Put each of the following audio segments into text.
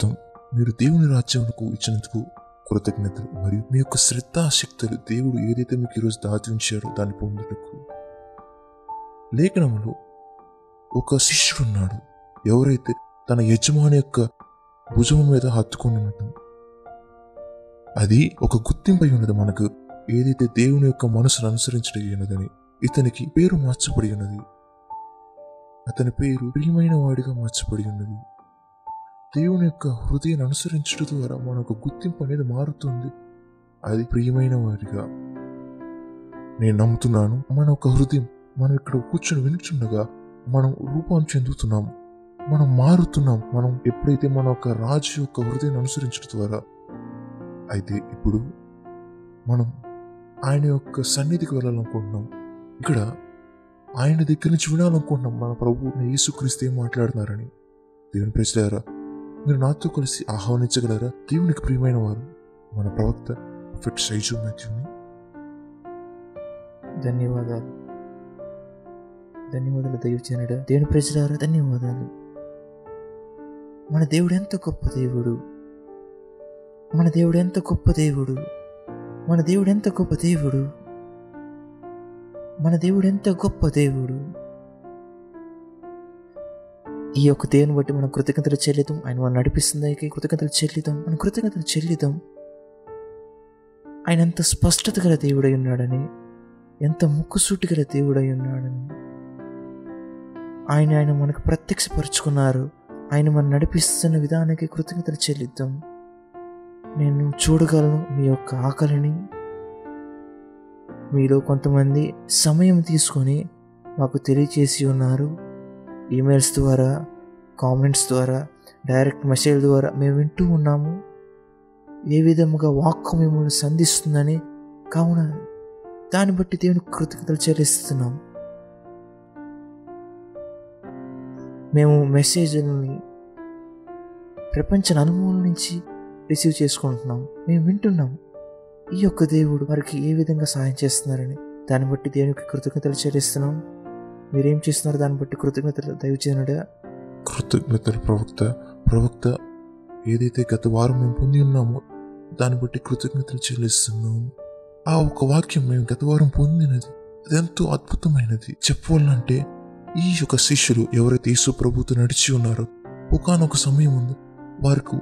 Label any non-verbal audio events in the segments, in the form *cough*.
స్వాగతం మీరు దేవుని రాజ్యమునకు ఇచ్చినందుకు కృతజ్ఞతలు. మరియు మీ యొక్క శ్రద్ధాశక్తులు దేవుడు ఏదైతే మీకు ఈరోజు దాచి ఉంచారో దాన్ని పొందుటకు. లేఖనంలో ఒక శిష్యుడు ఉన్నాడు. ఎవరైతే తన యజమాని యొక్క భుజం మీద హత్తుకొని ఉండటం అది ఒక గుర్తింపై ఉన్నది. మనకు ఏదైతే దేవుని యొక్క మనసును అనుసరించడం ఉన్నదని ఇతనికి పేరు మార్చబడి ఉన్నది. అతని పేరు ప్రియమైన వాడిగా మార్చబడి ఉన్నది. దేవుని యొక్క హృదయాన్ని అనుసరించడం ద్వారా మన యొక్క గుర్తింపు అనేది మారుతుంది. అది ప్రియమైన వారిగా నేను నమ్ముతున్నాను మన యొక్క హృదయం మనం ఇక్కడ కూర్చొని వినుచుండగా మనం రూపం చెందుతున్నాం మనం మారుతున్నాం మనం ఎప్పుడైతే మన యొక్క రాజు యొక్క హృదయం అనుసరించడం ద్వారా అయితే ఇప్పుడు మనం ఆయన యొక్క సన్నిధికి వెళ్ళాలనుకుంటున్నాం. ఇక్కడ ఆయన దగ్గర నుంచి వినాలనుకుంటున్నాం మన ప్రభు యేసుక్రీస్తు ఏం మాట్లాడుతున్నారని. దేవుని ప్రజలారా మీరు నాతో కలిసి ఆహ్వానించగలరా? దేవునికి ప్రియమైన వారు మన ప్రవక్త ఫిట్ సైజు మాథ్యూని. ధన్యవాదాలు. ధన్యవాదాలు దైవచనుడ దేవుని ప్రజలారా ధన్యవాదాలు. మన దేవుడు ఎంత గొప్ప దేవుడు. మన దేవుడు ఎంత గొప్ప దేవుడు. మన దేవుడు ఎంత గొప్ప దేవుడు. మన దేవుడు ఎంత గొప్ప దేవుడు. ఈ యొక్క దేవుని బట్టి మనం కృతజ్ఞతలు చెల్లిద్దాం. ఆయన మనం నడిపిస్తుంది కృతజ్ఞతలు చెల్లిద్దాం. మనం కృతజ్ఞతలు చెల్లిద్దాం. ఆయన ఎంత స్పష్టత గల దేవుడై ఉన్నాడని ఎంత ముక్కుసూటి గల దేవుడై ఉన్నాడని. ఆయన ఆయన మనకు ప్రత్యక్షపరుచుకున్నారు. ఆయన మనం నడిపిస్తున్న విధానానికి కృతజ్ఞతలు చెల్లిద్దాం. నేను చూడగలను మీ యొక్క ఆకలిని. మీలో కొంతమంది సమయం తీసుకొని మాకు తెలియచేసి ఉన్నారు. ఈమెయిల్స్ ద్వారా కామెంట్స్ ద్వారా డైరెక్ట్ మెసేజ్ ద్వారా మేము వింటూ ఉన్నాము. ఏ విధముగా వాక్కు మిమ్మల్ని సంధిస్తుందని కావున దాన్ని బట్టి దేవుని కృతజ్ఞతలు చెల్లిస్తున్నాం మేము మెసేజ్ని ప్రపంచ అనుభవం నుంచి రిసీవ్ చేసుకుంటున్నాం మేము వింటున్నాం ఈ యొక్క దేవుడు వారికి ఏ విధంగా సహాయం చేస్తున్నారని దాన్ని బట్టి దేవునికి కృతజ్ఞతలు చెల్లిస్తున్నాం మీరేం చేస్తున్నారు? దాన్ని బట్టి కృతజ్ఞతలు దయచేయనుడా కృతజ్ఞతలు ప్రవక్త ప్రవక్త ఏదైతే గత వారం మేము పొంది ఉన్నామో దాన్ని బట్టి కృతజ్ఞతలు చెల్లిస్తున్నాం. ఆ ఒక వాక్యం మేము గత వారం పొందినది అదెంతో అద్భుతమైనది. చెప్పాలంటే ఈ యొక్క శిష్యులు ఎవరైతే యేసు ప్రభుతో నడిచి ఉన్నారో ఒకనొక సమయం ఉంది వారికి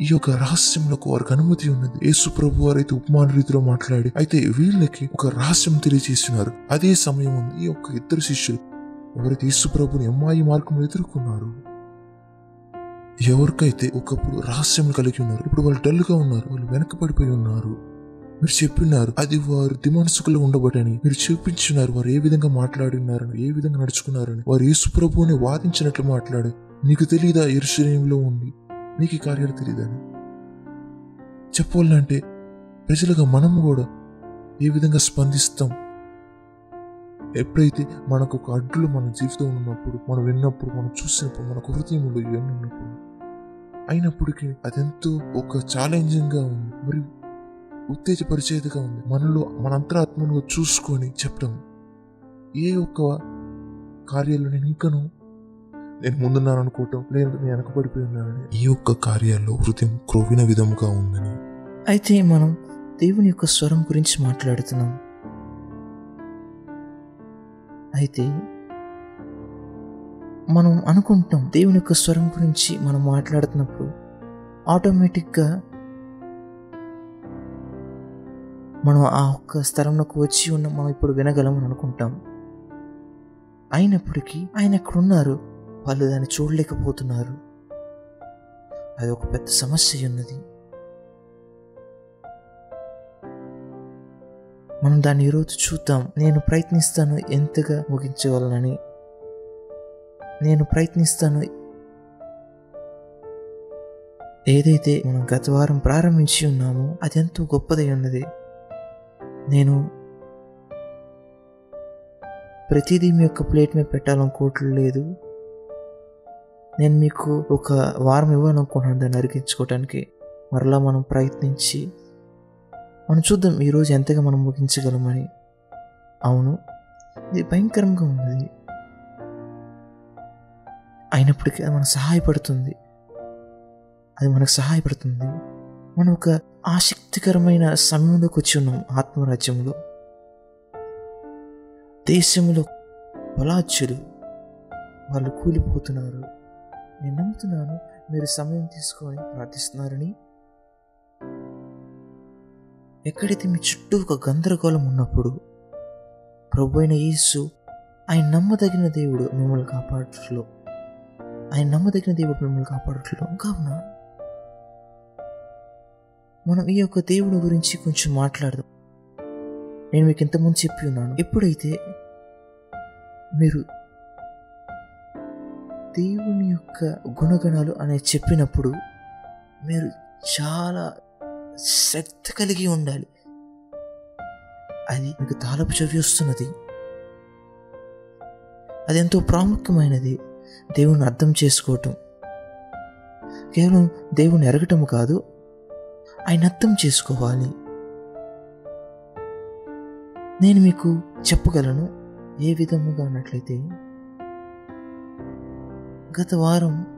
ఈ యొక్క రహస్యములకు వారికి అనుమతి ఉన్నది. యేసు ప్రభు వారైతే ఉపమాన రీతిలో మాట్లాడి అయితే వీళ్ళకి ఒక రహస్యం తెలియజేస్తున్నారు అదే సమయం ఉంది ఈ యొక్క ఇద్దరు శిష్యులు ఎవరైతే యేసు ప్రభుని అమ్మాయి మార్గంలో ఎదుర్కొన్నారు ఎవరికైతే ఒకప్పుడు రహస్యం కలిగి ఉన్నారు ఇప్పుడు వాళ్ళు డల్గా ఉన్నారు వాళ్ళు వెనకబడిపోయి ఉన్నారు మీరు చెప్పినారు అది వారు దిమనసుకులు ఉండబట్టని మీరు చూపించినారు వారు ఏ విధంగా మాట్లాడి ఉన్నారని ఏ విధంగా నడుచుకున్నారని వారు యేసు ప్రభువుని వాదించినట్లు మాట్లాడు నీకు తెలియదా ఎరుశలేంలో ఉండి నీకు ఈ కార్యాలు తెలియదని? చెప్పాలంటే ప్రజలుగా మనము కూడా ఏ విధంగా స్పందిస్తాం? ఎప్పుడైతే మనకు ఒక అడ్డులు మన జీవితం ఉన్నప్పుడు మనం విన్నప్పుడు మనం చూసినప్పుడు మనకు హృదయంలో ఇవన్నీ ఉన్నప్పుడు అయినప్పటికీ అదెంతో ఒక ఛాలెంజింగ్గా ఉంది మరియు ఉత్తేజపరిచేదిగా ఉంది. మనలో మన అంతరాత్మను చూసుకొని చెప్పడం. ఏ ఒక్క కార్యాలు నేను ఇంకను నేను ముందున్నాను అనుకోవటం లేదు నేను వెనకబడిపోయి ఉన్నానని. ఈ ఒక్క కార్యాల్లో హృదయం క్రొవ్విన విధముగా ఉందని. అయితే మనం దేవుని యొక్క స్వరం గురించి మాట్లాడుతున్నాం. అయితే మనం అనుకుంటాం దేవుని యొక్క స్వరం గురించి మనం మాట్లాడుతున్నప్పుడు ఆటోమేటిక్గా మనం ఆ ఒక్క స్థలంలోకి వచ్చి ఉన్న మనం ఇప్పుడు వినగలం అని అనుకుంటాం. అయినప్పటికీ ఆయన అక్కడ ఉన్నారు వాళ్ళు దాన్ని చూడలేకపోతున్నారు. అది ఒక పెద్ద సమస్య ఉన్నది. మనం దాన్ని ఈరోజు చూద్దాం. నేను ప్రయత్నిస్తాను ఎంతగా ముగించగలనని. నేను ప్రయత్నిస్తాను. ఏదైతే మనం గత వారం ప్రారంభించి ఉన్నామో అది ఎంతో గొప్పదై ఉన్నది. నేను ప్రతిదీ మీ యొక్క ప్లేట్ మీద పెట్టాలనుకోవట్లేదు నేను మీకు ఒక వారం ఇవ్వాలనుకుంటున్నాను దాన్ని అరిగించుకోవటానికి మరలా మనం ప్రయత్నించి మనం చూద్దాం ఈరోజు ఎంతగా మనం ముగించగలమని. అవును ఇది భయంకరంగా ఉన్నది అయినప్పటికీ అది మనకు సహాయపడుతుంది. అది మనకు సహాయపడుతుంది. మనం ఒక ఆసక్తికరమైన సమయంలోకి వచ్చి ఉన్నాం ఆత్మరాజ్యంలో. దేశంలో బలాచ్యులు వాళ్ళు కూలిపోతున్నారు. నేను నమ్ముతున్నాను మీరు సమయం తీసుకొని ప్రార్థిస్తున్నారని. ఎక్కడైతే మీ చుట్టూ ఒక గందరగోళం ఉన్నప్పుడు ప్రభు అయిన యేసు ఆయన నమ్మదగిన దేవుడు మిమ్మల్ని కాపాడట్లో ఆయన నమ్మదగిన దేవుడు మిమ్మల్ని కాపాడట్లో. కావున మనం ఈ యొక్క దేవుని గురించి కొంచెం మాట్లాడదాం. నేను మీకు ఇంతకుముందు చెప్పి ఉన్నాను. ఎప్పుడైతే మీరు దేవుని యొక్క గుణగణాలు అనేది చెప్పినప్పుడు మీరు చాలా శ్రద్ధ కలిగి ఉండాలి. అది మీకు తాలపు చెవి వస్తున్నది. అది ఎంతో ప్రాముఖ్యమైనది. దేవుని అర్థం చేసుకోవటం. కేవలం దేవుని ఎరగటం కాదు ఆయన అర్థం చేసుకోవాలి. నేను మీకు చెప్పగలను ఏ విధముగా అన్నట్లయితే గత వారం.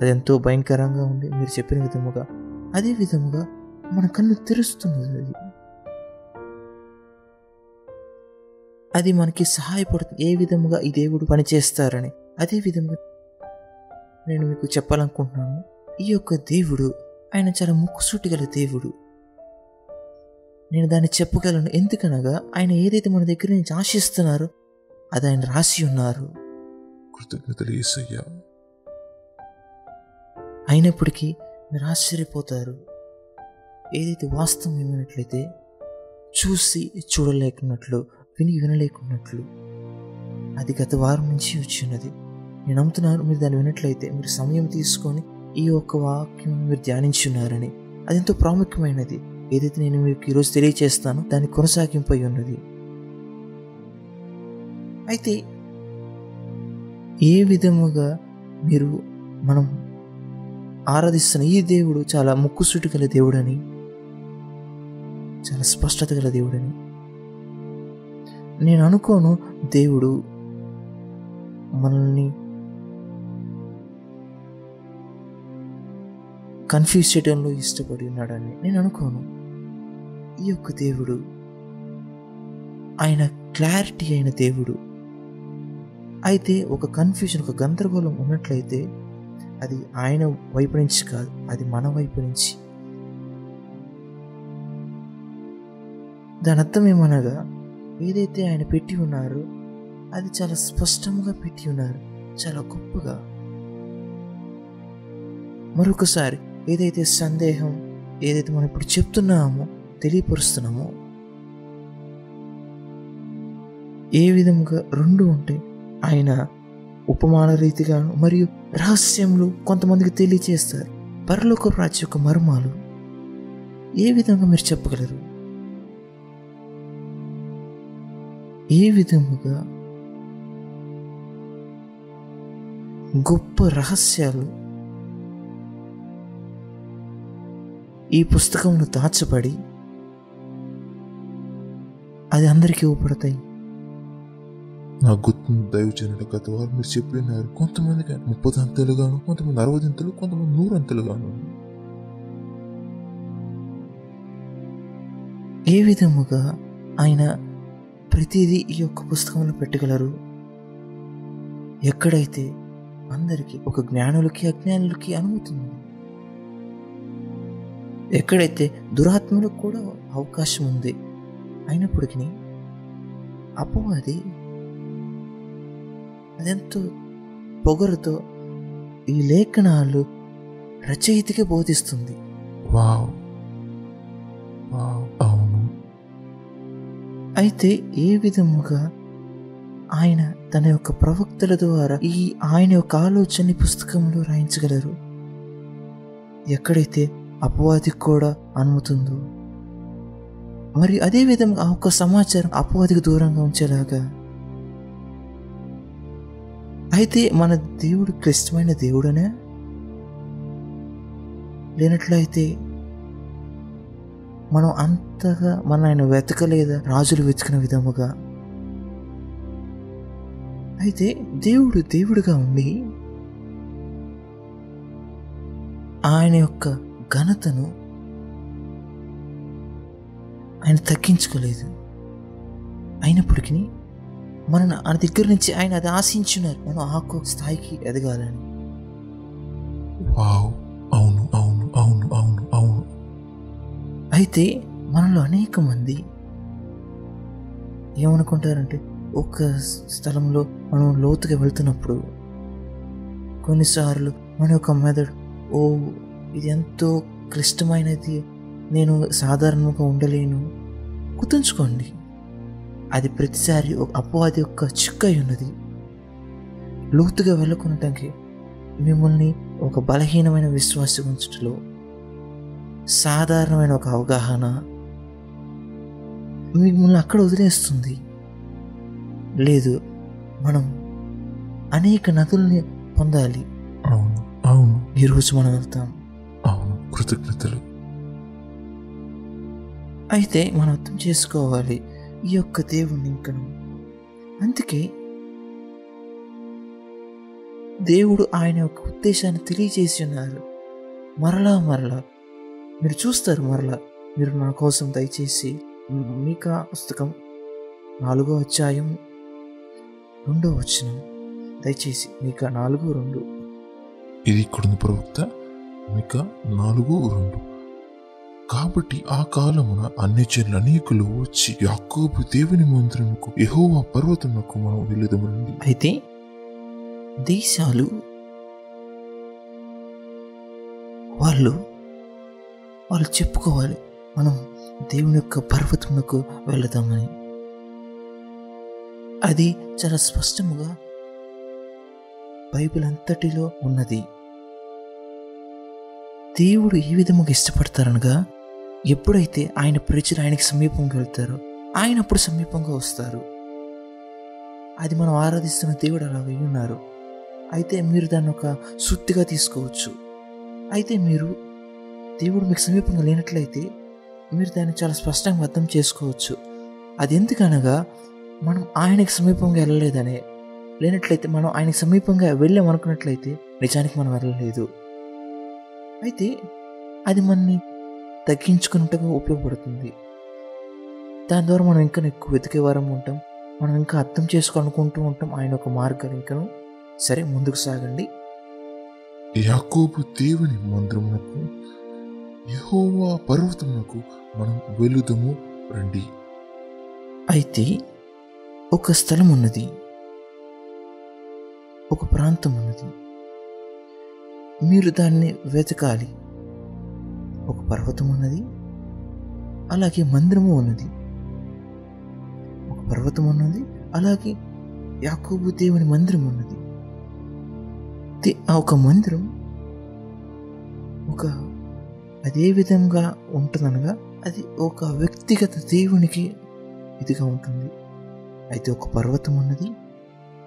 అది ఎంతో భయంకరంగా ఉంది. మీరు చెప్పిన విధముగా అదే విధముగా మన కన్ను తెరుస్తున్నది అది. అది మనకి సహాయపడుతుంది. ఏ విధముగా ఈ దేవుడు పనిచేస్తారని అదే విధంగా నేను మీకు చెప్పాలనుకుంటున్నాను. ఈ యొక్క దేవుడు ఆయన చాలా ముక్కుసూటి గల దేవుడు. నేను దాన్ని చెప్పగలను. ఎందుకనగా ఆయన ఏదైతే మన దగ్గర నుంచి ఆశిస్తున్నారో అది ఆయన రాసి ఉన్నారు. కృతజ్ఞతలు ఏసయ్యా అయినప్పటికీ మీరు ఆశ్చర్యపోతారు. ఏదైతే వాస్తవం ఏమైనట్లయితే చూసి చూడలేకున్నట్లు విని వినలేకున్నట్లు అది గత వారం నుంచి వచ్చినది నేను నమ్ముతున్నాను మీరు దాన్ని వినట్లయితే మీరు సమయం తీసుకొని ఈ యొక్క వాక్యం మీరు ధ్యానించున్నారని అది ఎంతో ప్రాముఖ్యమైనది. ఏదైతే నేను మీకు ఈరోజు తెలియచేస్తానో దాని కొనసాగింపై ఉన్నది. అయితే ఏ విధముగా మీరు మనం ఆరాధిస్తున్న ఈ దేవుడు చాలా ముక్కుసూటి గల దేవుడని చాలా స్పష్టత గల దేవుడని? నేను అనుకోను దేవుడు మనల్ని కన్ఫ్యూజ్ చేయడంలో ఇష్టపడి ఉన్నాడని నేను అనుకోను. ఈ యొక్క దేవుడు ఆయన క్లారిటీ అయిన దేవుడు అయితే ఒక కన్ఫ్యూజన్ ఒక గందరగోళం ఉన్నట్లయితే అది ఆయన వైపు నుంచి కాదు అది మన వైపు నుంచి. దాని అర్థం ఏమనగా ఏదైతే ఆయన పెట్టి ఉన్నారో అది చాలా స్పష్టంగా పెట్టి ఉన్నారు చాలా గొప్పగా. మరొకసారి ఏదైతే సందేహం ఏదైతే మనం ఇప్పుడు చెప్తున్నామో తెలియపరుస్తున్నామో ఏ విధంగా రెండు ఉంటాయి ఆయన ఉపమాన రీతిగాను మరియు రహస్యములు కొంతమందికి తెలియచేస్తారు. పరలోక రాజ్య యొక్క మర్మాలు ఏ విధంగా మీరు చెప్పగలరు? ఏ విధముగా గొప్ప రహస్యాలు ఈ పుస్తకంలో దాచబడి అది అందరికీ ఇవ్వబడతాయి నా గుర్తు దైవజనుడు గత వారు మీరు చెప్పినారు. కొంతమందికి ముప్పది అంతలుగాను కొంతమంది అరవై అంతలు కొంతమంది నూరు అంతలుగాను. ఏ విధముగా ఆయన ప్రతిదీ ఈ యొక్క పుస్తకంలో పెట్టగలరు? ఎక్కడైతే అందరికీ ఒక జ్ఞానులకి అజ్ఞానులకి అనుమతి ఉంది. ఎక్కడైతే దురాత్మలకు కూడా అవకాశం ఉంది. అయినప్పటికీ అపవాది అదెంతో పొగరుతో ఈ లేఖనాలు రచయితకి బోధిస్తుంది. వావ్. వావ్. అవును. అయితే ఏ విధముగా ఆయన తన యొక్క ప్రవక్తల ద్వారా ఈ ఆయన యొక్క ఆలోచన పుస్తకంలో రాయించగలరు? ఎక్కడైతే అపవాదికి కూడా అనుమతుందో మరి అదే విధంగా ఆ ఒక్క సమాచారం అపవాదికి దూరంగా ఉంచేలాగా అయితే మన దేవుడు క్లిష్టమైన దేవుడనే? లేనట్లయితే మనం అంతగా మన ఆయన వెతకలేదా? రాజులు వెతికిన విధముగా. అయితే దేవుడు దేవుడుగా ఉండి ఆయన యొక్క ఘనతను ఆయన తగ్గించుకోలేదు. అయినప్పటికీ మన ఆయన దగ్గర నుంచి ఆయన అది ఆశించున్నారు మనం ఆకు స్థాయికి ఎదగాలని. అవును అవును అవును అవును అవును. అయితే మనలో అనేక మంది ఏమనుకుంటారంటే ఒక స్థలంలో మనం లోతుగా వెళ్తున్నప్పుడు కొన్నిసార్లు మన యొక్క మెదడు ఓ ఇది ఎంతో క్లిష్టమైనది నేను సాధారణంగా ఉండలేను గుర్తుంచుకోండి. అది ప్రతిసారి ఒక అపవాది యొక్క చిక్కై ఉన్నది. లోతుగా వెళ్ళకుండటానికి మిమ్మల్ని ఒక బలహీనమైన విశ్వాసం ఉంచటలో సాధారణమైన ఒక అవగాహన మిమ్మల్ని అక్కడ వదిలేస్తుంది. లేదు మనం అనేక నదుల్ని పొందాలి. అవును అవును. ఈరోజు మనం వెళ్తాం. అవును కృతజ్ఞతలు. అయితే మనం అర్థం చేసుకోవాలి. ఈ యొక్క దేవుణ్ణి ఇంకను. అందుకే దేవుడు ఆయన యొక్క ఉద్దేశాన్ని తెలియజేసి ఉన్నారు. మరలా మరలా మీరు చూస్తారు మరలా మీరు నా కోసం దయచేసి మీకా పుస్తకం నాలుగో అధ్యాయం రెండో వచ్చిన దయచేసి మీకా నాలుగు రెండు. ఇది కుటుంబ ప్రవక్త మీక నాలుగు రెండు. కాబట్టి ఆ కాలమున అన్యజనులు అనేకులు వచ్చి యాకోబు దేవుని మందిరముకు ఎహోవా పర్వతమునకు మనం వెళ్ళదమనండి. అయితే దేశాలు వాళ్ళు వాళ్ళు చెప్పుకోవాలి మనం దేవుని యొక్క పర్వతమునకు వెళదామని. అది చాలా స్పష్టముగా బైబిల్ అంతటిలో ఉన్నది. దేవుడు ఈ విధముగా ఇష్టపడతారనగా ఎప్పుడైతే ఆయన ప్రజలు ఆయనకి సమీపంగా వెళ్తారో ఆయన అప్పుడు సమీపంగా వస్తారు. అది మనం ఆరాధిస్తున్న దేవుడు అలా ఉన్నారు. అయితే మీరు దాన్ని ఒక సుత్తిగా తీసుకోవచ్చు. అయితే మీరు దేవుడు మీకు సమీపంగా లేనట్లయితే మీరు దాన్ని చాలా స్పష్టంగా అర్థం చేసుకోవచ్చు. అది ఎందుకనగా మనం ఆయనకి సమీపంగా వెళ్ళలేదనే లేనట్లయితే మనం ఆయనకి సమీపంగా వెళ్ళాం అనుకున్నట్లయితే నిజానికి మనం వెళ్ళలేదు. అయితే అది మనని తగ్గించుకున్నట్టుగా ఉపయోగపడుతుంది. దాని ద్వారా మనం ఇంకా ఎక్కువ వెతికే వారం ఉంటాం. మనం ఇంకా అర్థం చేసుకోనుకుంటూ ఉంటాం. ఆయన ఒక మార్గాన్ని ఇంకను. సరే ముందుకు సాగండి. యాకోబు దేవుని మందిరమునకు యెహోవా పర్వతమునకు మనం వెలుదము రండి. అయితే ఒక స్థలం ఉన్నది ఒక ప్రాంతం ఉన్నది మీరు దాన్ని వెతకాలి. ఒక పర్వతం ఉన్నది. అలాగే మందిరము ఉన్నది. ఒక పర్వతం ఉన్నది. అలాగే యాకోబు దేవుని మందిరం ఉన్నది. ఆ ఒక మందిరం ఒక అదే విధంగా ఉంటుందనగా అది ఒక వ్యక్తిగత దేవునికి ఇదిగా ఉంటుంది. అయితే ఒక పర్వతం ఉన్నది.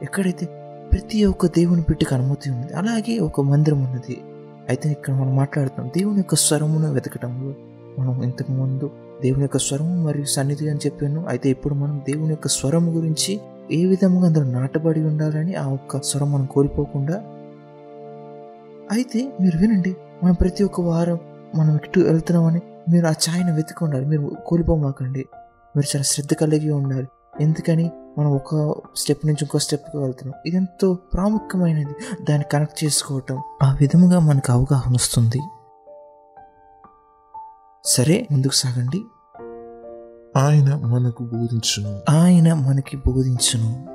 ఎక్కడైతే ప్రతి ఒక్క దేవుని బిడ్డకు అనుమతి ఉంది అలాగే ఒక మందిరం ఉన్నది. అయితే ఇక్కడ మనం మాట్లాడుతాం దేవుని యొక్క స్వరమును వెతకటంలో మనం ఇంతకు ముందు దేవుని యొక్క స్వరము మరియు సన్నిధి అని చెప్పాను. అయితే ఇప్పుడు మనం దేవుని యొక్క స్వరము గురించి ఏ విధంగా అందరూ నాటబడి ఉండాలని ఆ ఒక్క స్వరం మనం కోల్పోకుండా అయితే మీరు వినండి మనం ప్రతి ఒక్క వారం మనం ఇటు వెళ్తున్నామని మీరు ఆ ఛాయను వెతికి ఉండాలి మీరు కోల్పోమాకండి. మీరు చాలా శ్రద్ధ కలిగి ఉండాలి. ఎందుకని మనం ఒక స్టెప్ నుంచి ఇంకో స్టెప్కి వెళ్తున్నాం? ఇది ఎంతో ప్రాముఖ్యమైనది. దాన్ని కనెక్ట్ చేసుకోవటం ఆ విధముగా మనకు అవగాహన వస్తుంది. సరే ముందుకు సాగండి. ఆయన మనకు బోధించును. ఆయన మనకి బోధించును.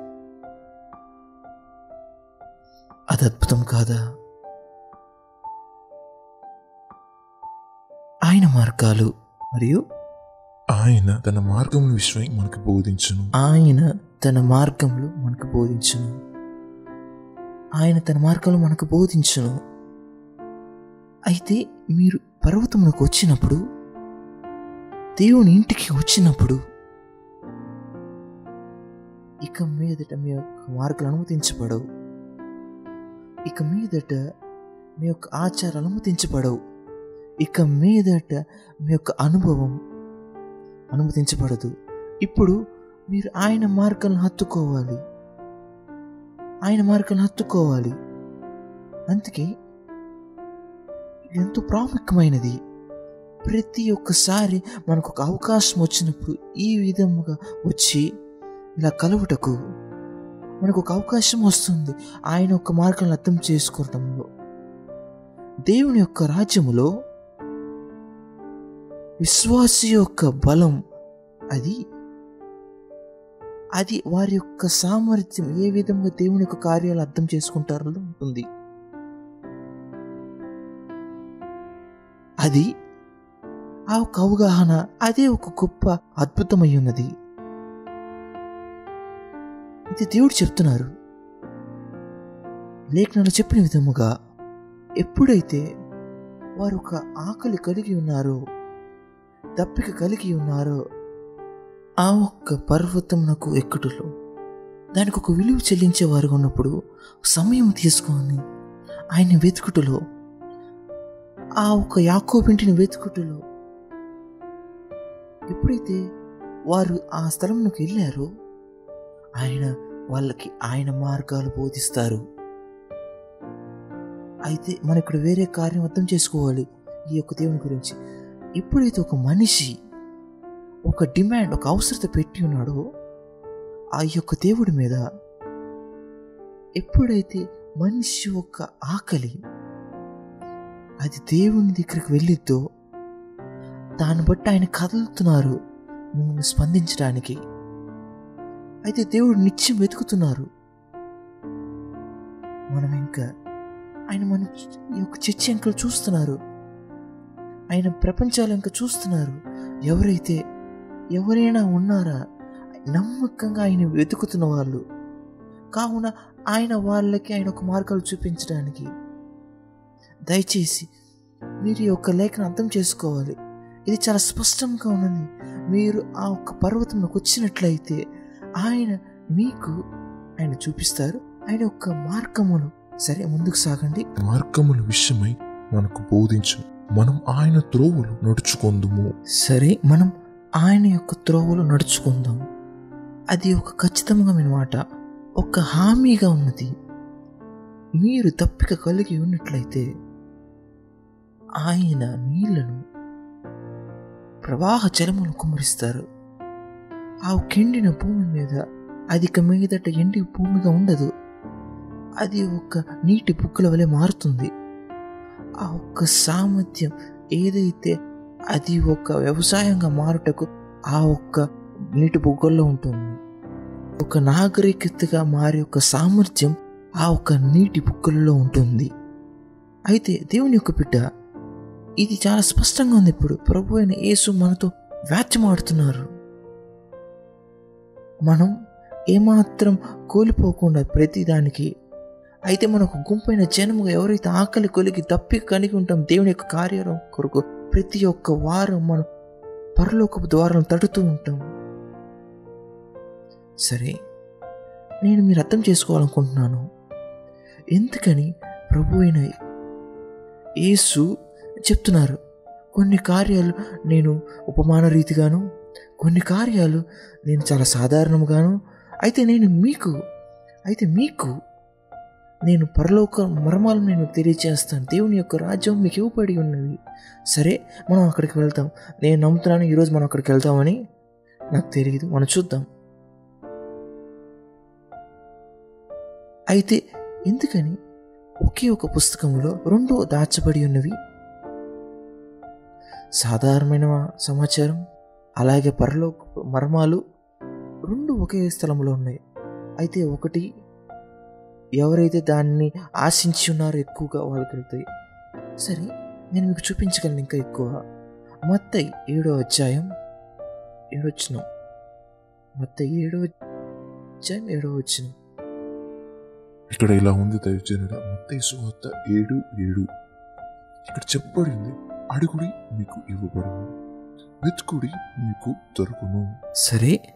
అది అద్భుతం కాదా? ఆయన మార్గాలు మరియు ఆయన తన మార్గములు విశ్వై మనకు బోధించును. ఆయన తన మార్గంలో మనకు బోధించును. ఆయన తన మార్గంలో మనకు బోధించును. అయితే మీరు పర్వతమునకు వచ్చినప్పుడు దేవుని ఇంటికి వచ్చినప్పుడు ఇక మీదట మీ యొక్క మార్గాలు అనుమతించబడవు. ఇక మీదట మీ యొక్క ఆచారాలు అనుమతించబడవు. ఇక మీదట మీ యొక్క అనుభవం అనుమతించబడదు. ఇప్పుడు మీరు ఆయన మార్గాన్ని హత్తుకోవాలి. ఆయన మార్గాన్ని హత్తుకోవాలి. అందుకే ఎంతో ప్రాముఖ్యమైనది. ప్రతి ఒక్కసారి మనకు ఒక అవకాశం వచ్చినప్పుడు ఈ విధముగా వచ్చి ఇలా కలువుటకు మనకు ఒక అవకాశం వస్తుంది. ఆయన యొక్క మార్గాలను అర్థం చేసుకోవటంలో దేవుని యొక్క రాజ్యములో విశ్వాసి యొక్క బలం. అది అది వారి యొక్క సామర్థ్యం. ఏ విధంగా దేవుని యొక్క కార్యాలు అర్థం చేసుకుంటారో ఉంటుంది. అది ఆ ఒక అవగాహన అదే ఒక గొప్ప అద్భుతమై ఉన్నది. ఇది దేవుడు చెప్తున్నారు. లేఖనాలు చెప్పిన విధముగా ఎప్పుడైతే వారు ఒక ఆకలి కలిగి ఉన్నారో దప్పిక కలిగి ఉన్నారో. ఆ ఒక్క పర్వతమునకు ఎక్కుటలో. దానికి ఒక విలువ చెల్లించేవారు ఉన్నప్పుడు సమయం తీసుకొని ఆయన వెతుకుటలో. ఆ ఒక యాకోబింటిని వెతుకుటలో. ఎప్పుడైతే వారు ఆ స్థలంలోకి వెళ్ళారో ఆయన వాళ్ళకి ఆయన మార్గాలు బోధిస్తారు. అయితే మనం ఇక్కడ వేరే కార్యం అర్థం చేసుకోవాలి ఈ యొక్క దేవుని గురించి. ఎప్పుడైతే ఒక మనిషి ఒక డిమాండ్ ఒక అవసరత పెట్టి ఉన్నాడో ఆ యొక్క దేవుడి మీద ఎప్పుడైతే మనిషి ఒక ఆకలి అది దేవుని దగ్గరికి వెళ్ళిద్దో దాన్ని బట్టి ఆయన కదులుతున్నారు మిమ్మల్ని స్పందించడానికి. అయితే దేవుడు నిత్యం వెతుకుతున్నారు. మనం ఇంకా ఆయన మన ఈ యొక్క చర్చి అంకలు చూస్తున్నారు. ఆయన ప్రపంచాలు ఇంకా చూస్తున్నారు. ఎవరైతే ఎవరైనా ఉన్నారా నమ్మకంగా ఆయన వెతుకుతున్న వాళ్ళు. కావున ఆయన వాళ్ళకి ఆయన ఒక మార్గాలు చూపించడానికి దయచేసి మీరు ఈ యొక్క లేఖను అర్థం చేసుకోవాలి. ఇది చాలా స్పష్టంగా ఉన్నది. మీరు ఆ ఒక్క పర్వతంలోకి వచ్చినట్లయితే ఆయన మీకు ఆయన చూపిస్తారు. ఆయన యొక్క మార్గమును సరే ముందుకు సాగండి. మార్గముల విషయమై మనకు బోధించు. మనం ఆయన త్రోవులు నడుచుకొందుము. సరే మనం ఆయన యొక్క త్రోవలు నడుచుకుందాం. అది ఒక ఖచ్చితమైన మాట ఒక హామీగా ఉన్నది. మీరు తప్పిక కలిగి ఉన్నట్లయితే ఆయన నీళ్ళను ప్రవాహ జలమును కుమరిస్తారు ఆ కెండిన భూమి మీద అధిక మీదట ఎండి భూమిగా ఉండదు. అది ఒక నీటి బుక్కుల వలె మారుతుంది. ఆ ఒక్క సామర్థ్యం ఏదైతే అది ఒక వ్యవసాయంగా మారుటకు ఆ ఒక్క నీటి బుగ్గల్లో ఉంటుంది. ఒక నాగరికతగా మారే ఒక సామర్థ్యం ఆ ఒక్క నీటి బుక్కలలో ఉంటుంది. అయితే దేవుని యొక్క బిడ్డ ఇది చాలా స్పష్టంగా ఉంది ఇప్పుడు. ప్రభు అయిన యేసు మనతో వ్యాఖ్యమాడుతున్నారు. మనం ఏమాత్రం కోల్పోకుండా ప్రతిదానికి అయితే మనకు గుంపైన జనముగా ఎవరైతే ఆకలి కొలిగి తప్పి కలిగి ఉంటాం దేవుని యొక్క కార్యాలయం కొరకు ప్రతి ఒక్క వారం మనం పరలోకపు ద్వారం తడుతూ ఉంటాం సరే నేను మీరు అర్థం చేసుకోవాలనుకుంటున్నాను. ఎందుకని ప్రభు అయిన యేసు చెప్తున్నారు కొన్ని కార్యాలు నేను ఉపమాన రీతిగాను కొన్ని కార్యాలు నేను చాలా సాధారణంగాను అయితే నేను మీకు అయితే మీకు నేను పరలోక మర్మాలను నేను తెలియజేస్తాను దేవుని యొక్క రాజ్యం మీకు ఇవ్వబడి ఉన్నది. సరే మనం అక్కడికి వెళ్తాం. నేను నమ్ముతున్నాను ఈరోజు మనం అక్కడికి వెళ్తామని నాకు తెలియదు మనం చూద్దాం. అయితే ఎందుకని ఒకే ఒక పుస్తకంలో రెండు దాచబడి ఉన్నవి? సాధారణమైన సమాచారం. అలాగే పరలోక మర్మాలు రెండు ఒకే స్థలంలో ఉన్నాయి. అయితే ఒకటి ఎవరైతే దాన్ని ఆశించి ఉన్నారో ఎక్కువగా వాళ్ళకి వెళ్తాయి సరే నేను మీకు చూపించగలను ఇంకా ఎక్కువ. మత్తయి ఏడో అధ్యాయం ఏడొచ్చును. మత్తయి ఏడో అధ్యాయం ఏడో వచ్చును ఇక్కడ ఇలా ఉంది దైవజనుడ మత్తయి సువార్త ఏడు ఏడు. ఇక్కడ చెప్పబడింది అడుగుడి మీకు ఇవ్వబడును వెతుకుడి మీకు దొరుకును. సరే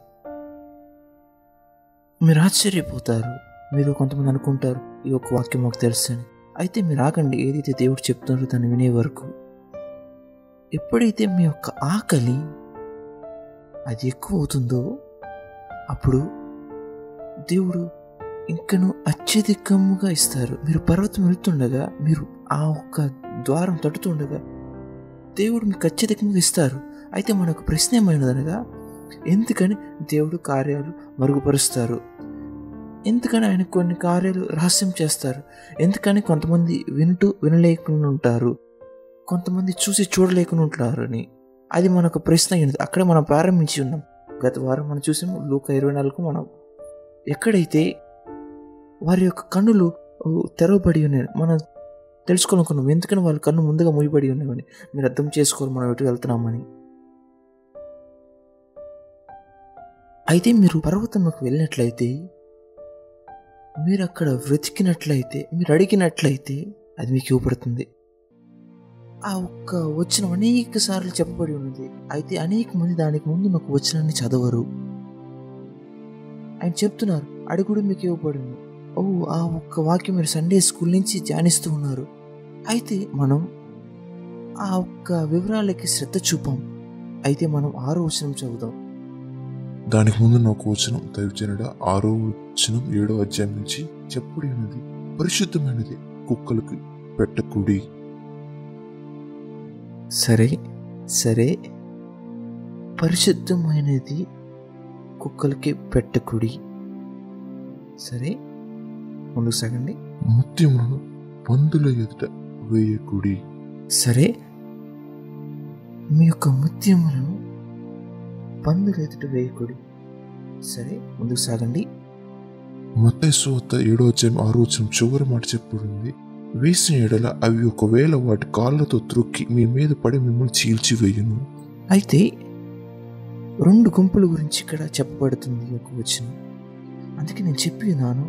మీరు ఆశ్చర్యపోతారు. మీరు కొంతమంది అనుకుంటారు ఈ యొక్క వాక్యం మాకు తెలుసని. అయితే మీరు ఆగండి ఏదైతే దేవుడు చెప్తున్నారో దాన్ని వినే వరకు. ఎప్పుడైతే మీ యొక్క ఆకలి అది ఎక్కువ అవుతుందో అప్పుడు దేవుడు ఇంకను అత్యధికంగా ఇస్తారు. మీరు పర్వతం వెళ్తుండగా మీరు ఆ ఒక్క ద్వారం తట్టుతుండగా దేవుడు మీకు అత్యధికంగా ఇస్తారు. అయితే మనకు ప్రశ్న ఏమైనదనగా ఎందుకని దేవుడు కార్యాలు మరుగుపరుస్తారు? ఎందుకని ఆయన కొన్ని కార్యాలు రహస్యం చేస్తారు? ఎందుకని కొంతమంది వింటూ వినలేకుండా ఉంటారు కొంతమంది చూసి చూడలేకుండా ఉంటారు అని అది మనకు ప్రశ్న అయినది. అక్కడే మనం ప్రారంభించి ఉన్నాం. గత వారం మనం చూసాము లూక ఇరవై నాలుగు మనం. ఎక్కడైతే వారి యొక్క కన్నులు తెరవబడి ఉన్నాయి. మనం తెలుసుకోవాలనుకున్నాం ఎందుకని వాళ్ళ కన్ను ముందుగా మూయబడి ఉన్నాయని. మీరు అర్థం చేసుకోవాలి మనం ఎటు వెళ్తున్నామని. అయితే మీరు పర్వతంలోకి వెళ్ళినట్లయితే మీరు అక్కడ వెతికినట్లయితే మీరు అడిగినట్లయితే అది మీకు ఇవ్వబడుతుంది. ఆ ఒక్క వచ్చిన అనేక సార్లు చెప్పబడి ఉన్నది. అయితే అనేక మంది దానికి ముందు నాకు వచ్చినాన్ని చదవరు. ఆయన చెప్తున్నారు అడుగుడు మీకు ఇవ్వబడింది ఓ ఆ ఒక్క వాక్యం మీరు సండే స్కూల్ నుంచి ధ్యానిస్తూ ఉన్నారు. అయితే మనం ఆ ఒక్క వివరాలకి శ్రద్ధ చూపాం. అయితే మనం ఆరో వచనం చదువుదాం. దానికి ముందు నాకు వచనం దైవజనుడ ఆరో వచనం ఏడో అధ్యాయం నుంచి చెప్పుడి ఉన్నది పరిశుద్ధమైనది కుక్కలకు పెట్టకుడి. సరే సరే పరిశుద్ధమైనది కుక్కలకి పెట్టకుడి. సరే ముందుకు సాగండి. ముత్యములను పందుల ఎదుట వేయకుడి. సరే మీ యొక్క ముత్యములను పందులు ఎదుట వేయకుడి సరే ముందుకు సాగండి. మత్తైసు ఏడో అధ్యాయం ఆరో వచనం చివరి మాట చెప్పుడుంది. వేసిన ఎడల అవి ఒకవేళ వాటి కాళ్ళతో త్రొక్కి మీ మీద పడి మిమ్మల్ని చీల్చివేయును. అయితే రెండు గుంపుల గురించి ఇక్కడ చెప్పబడుతుంది ఈ యొక్క వచ్చిన అందుకే నేను చెప్పి ఉన్నాను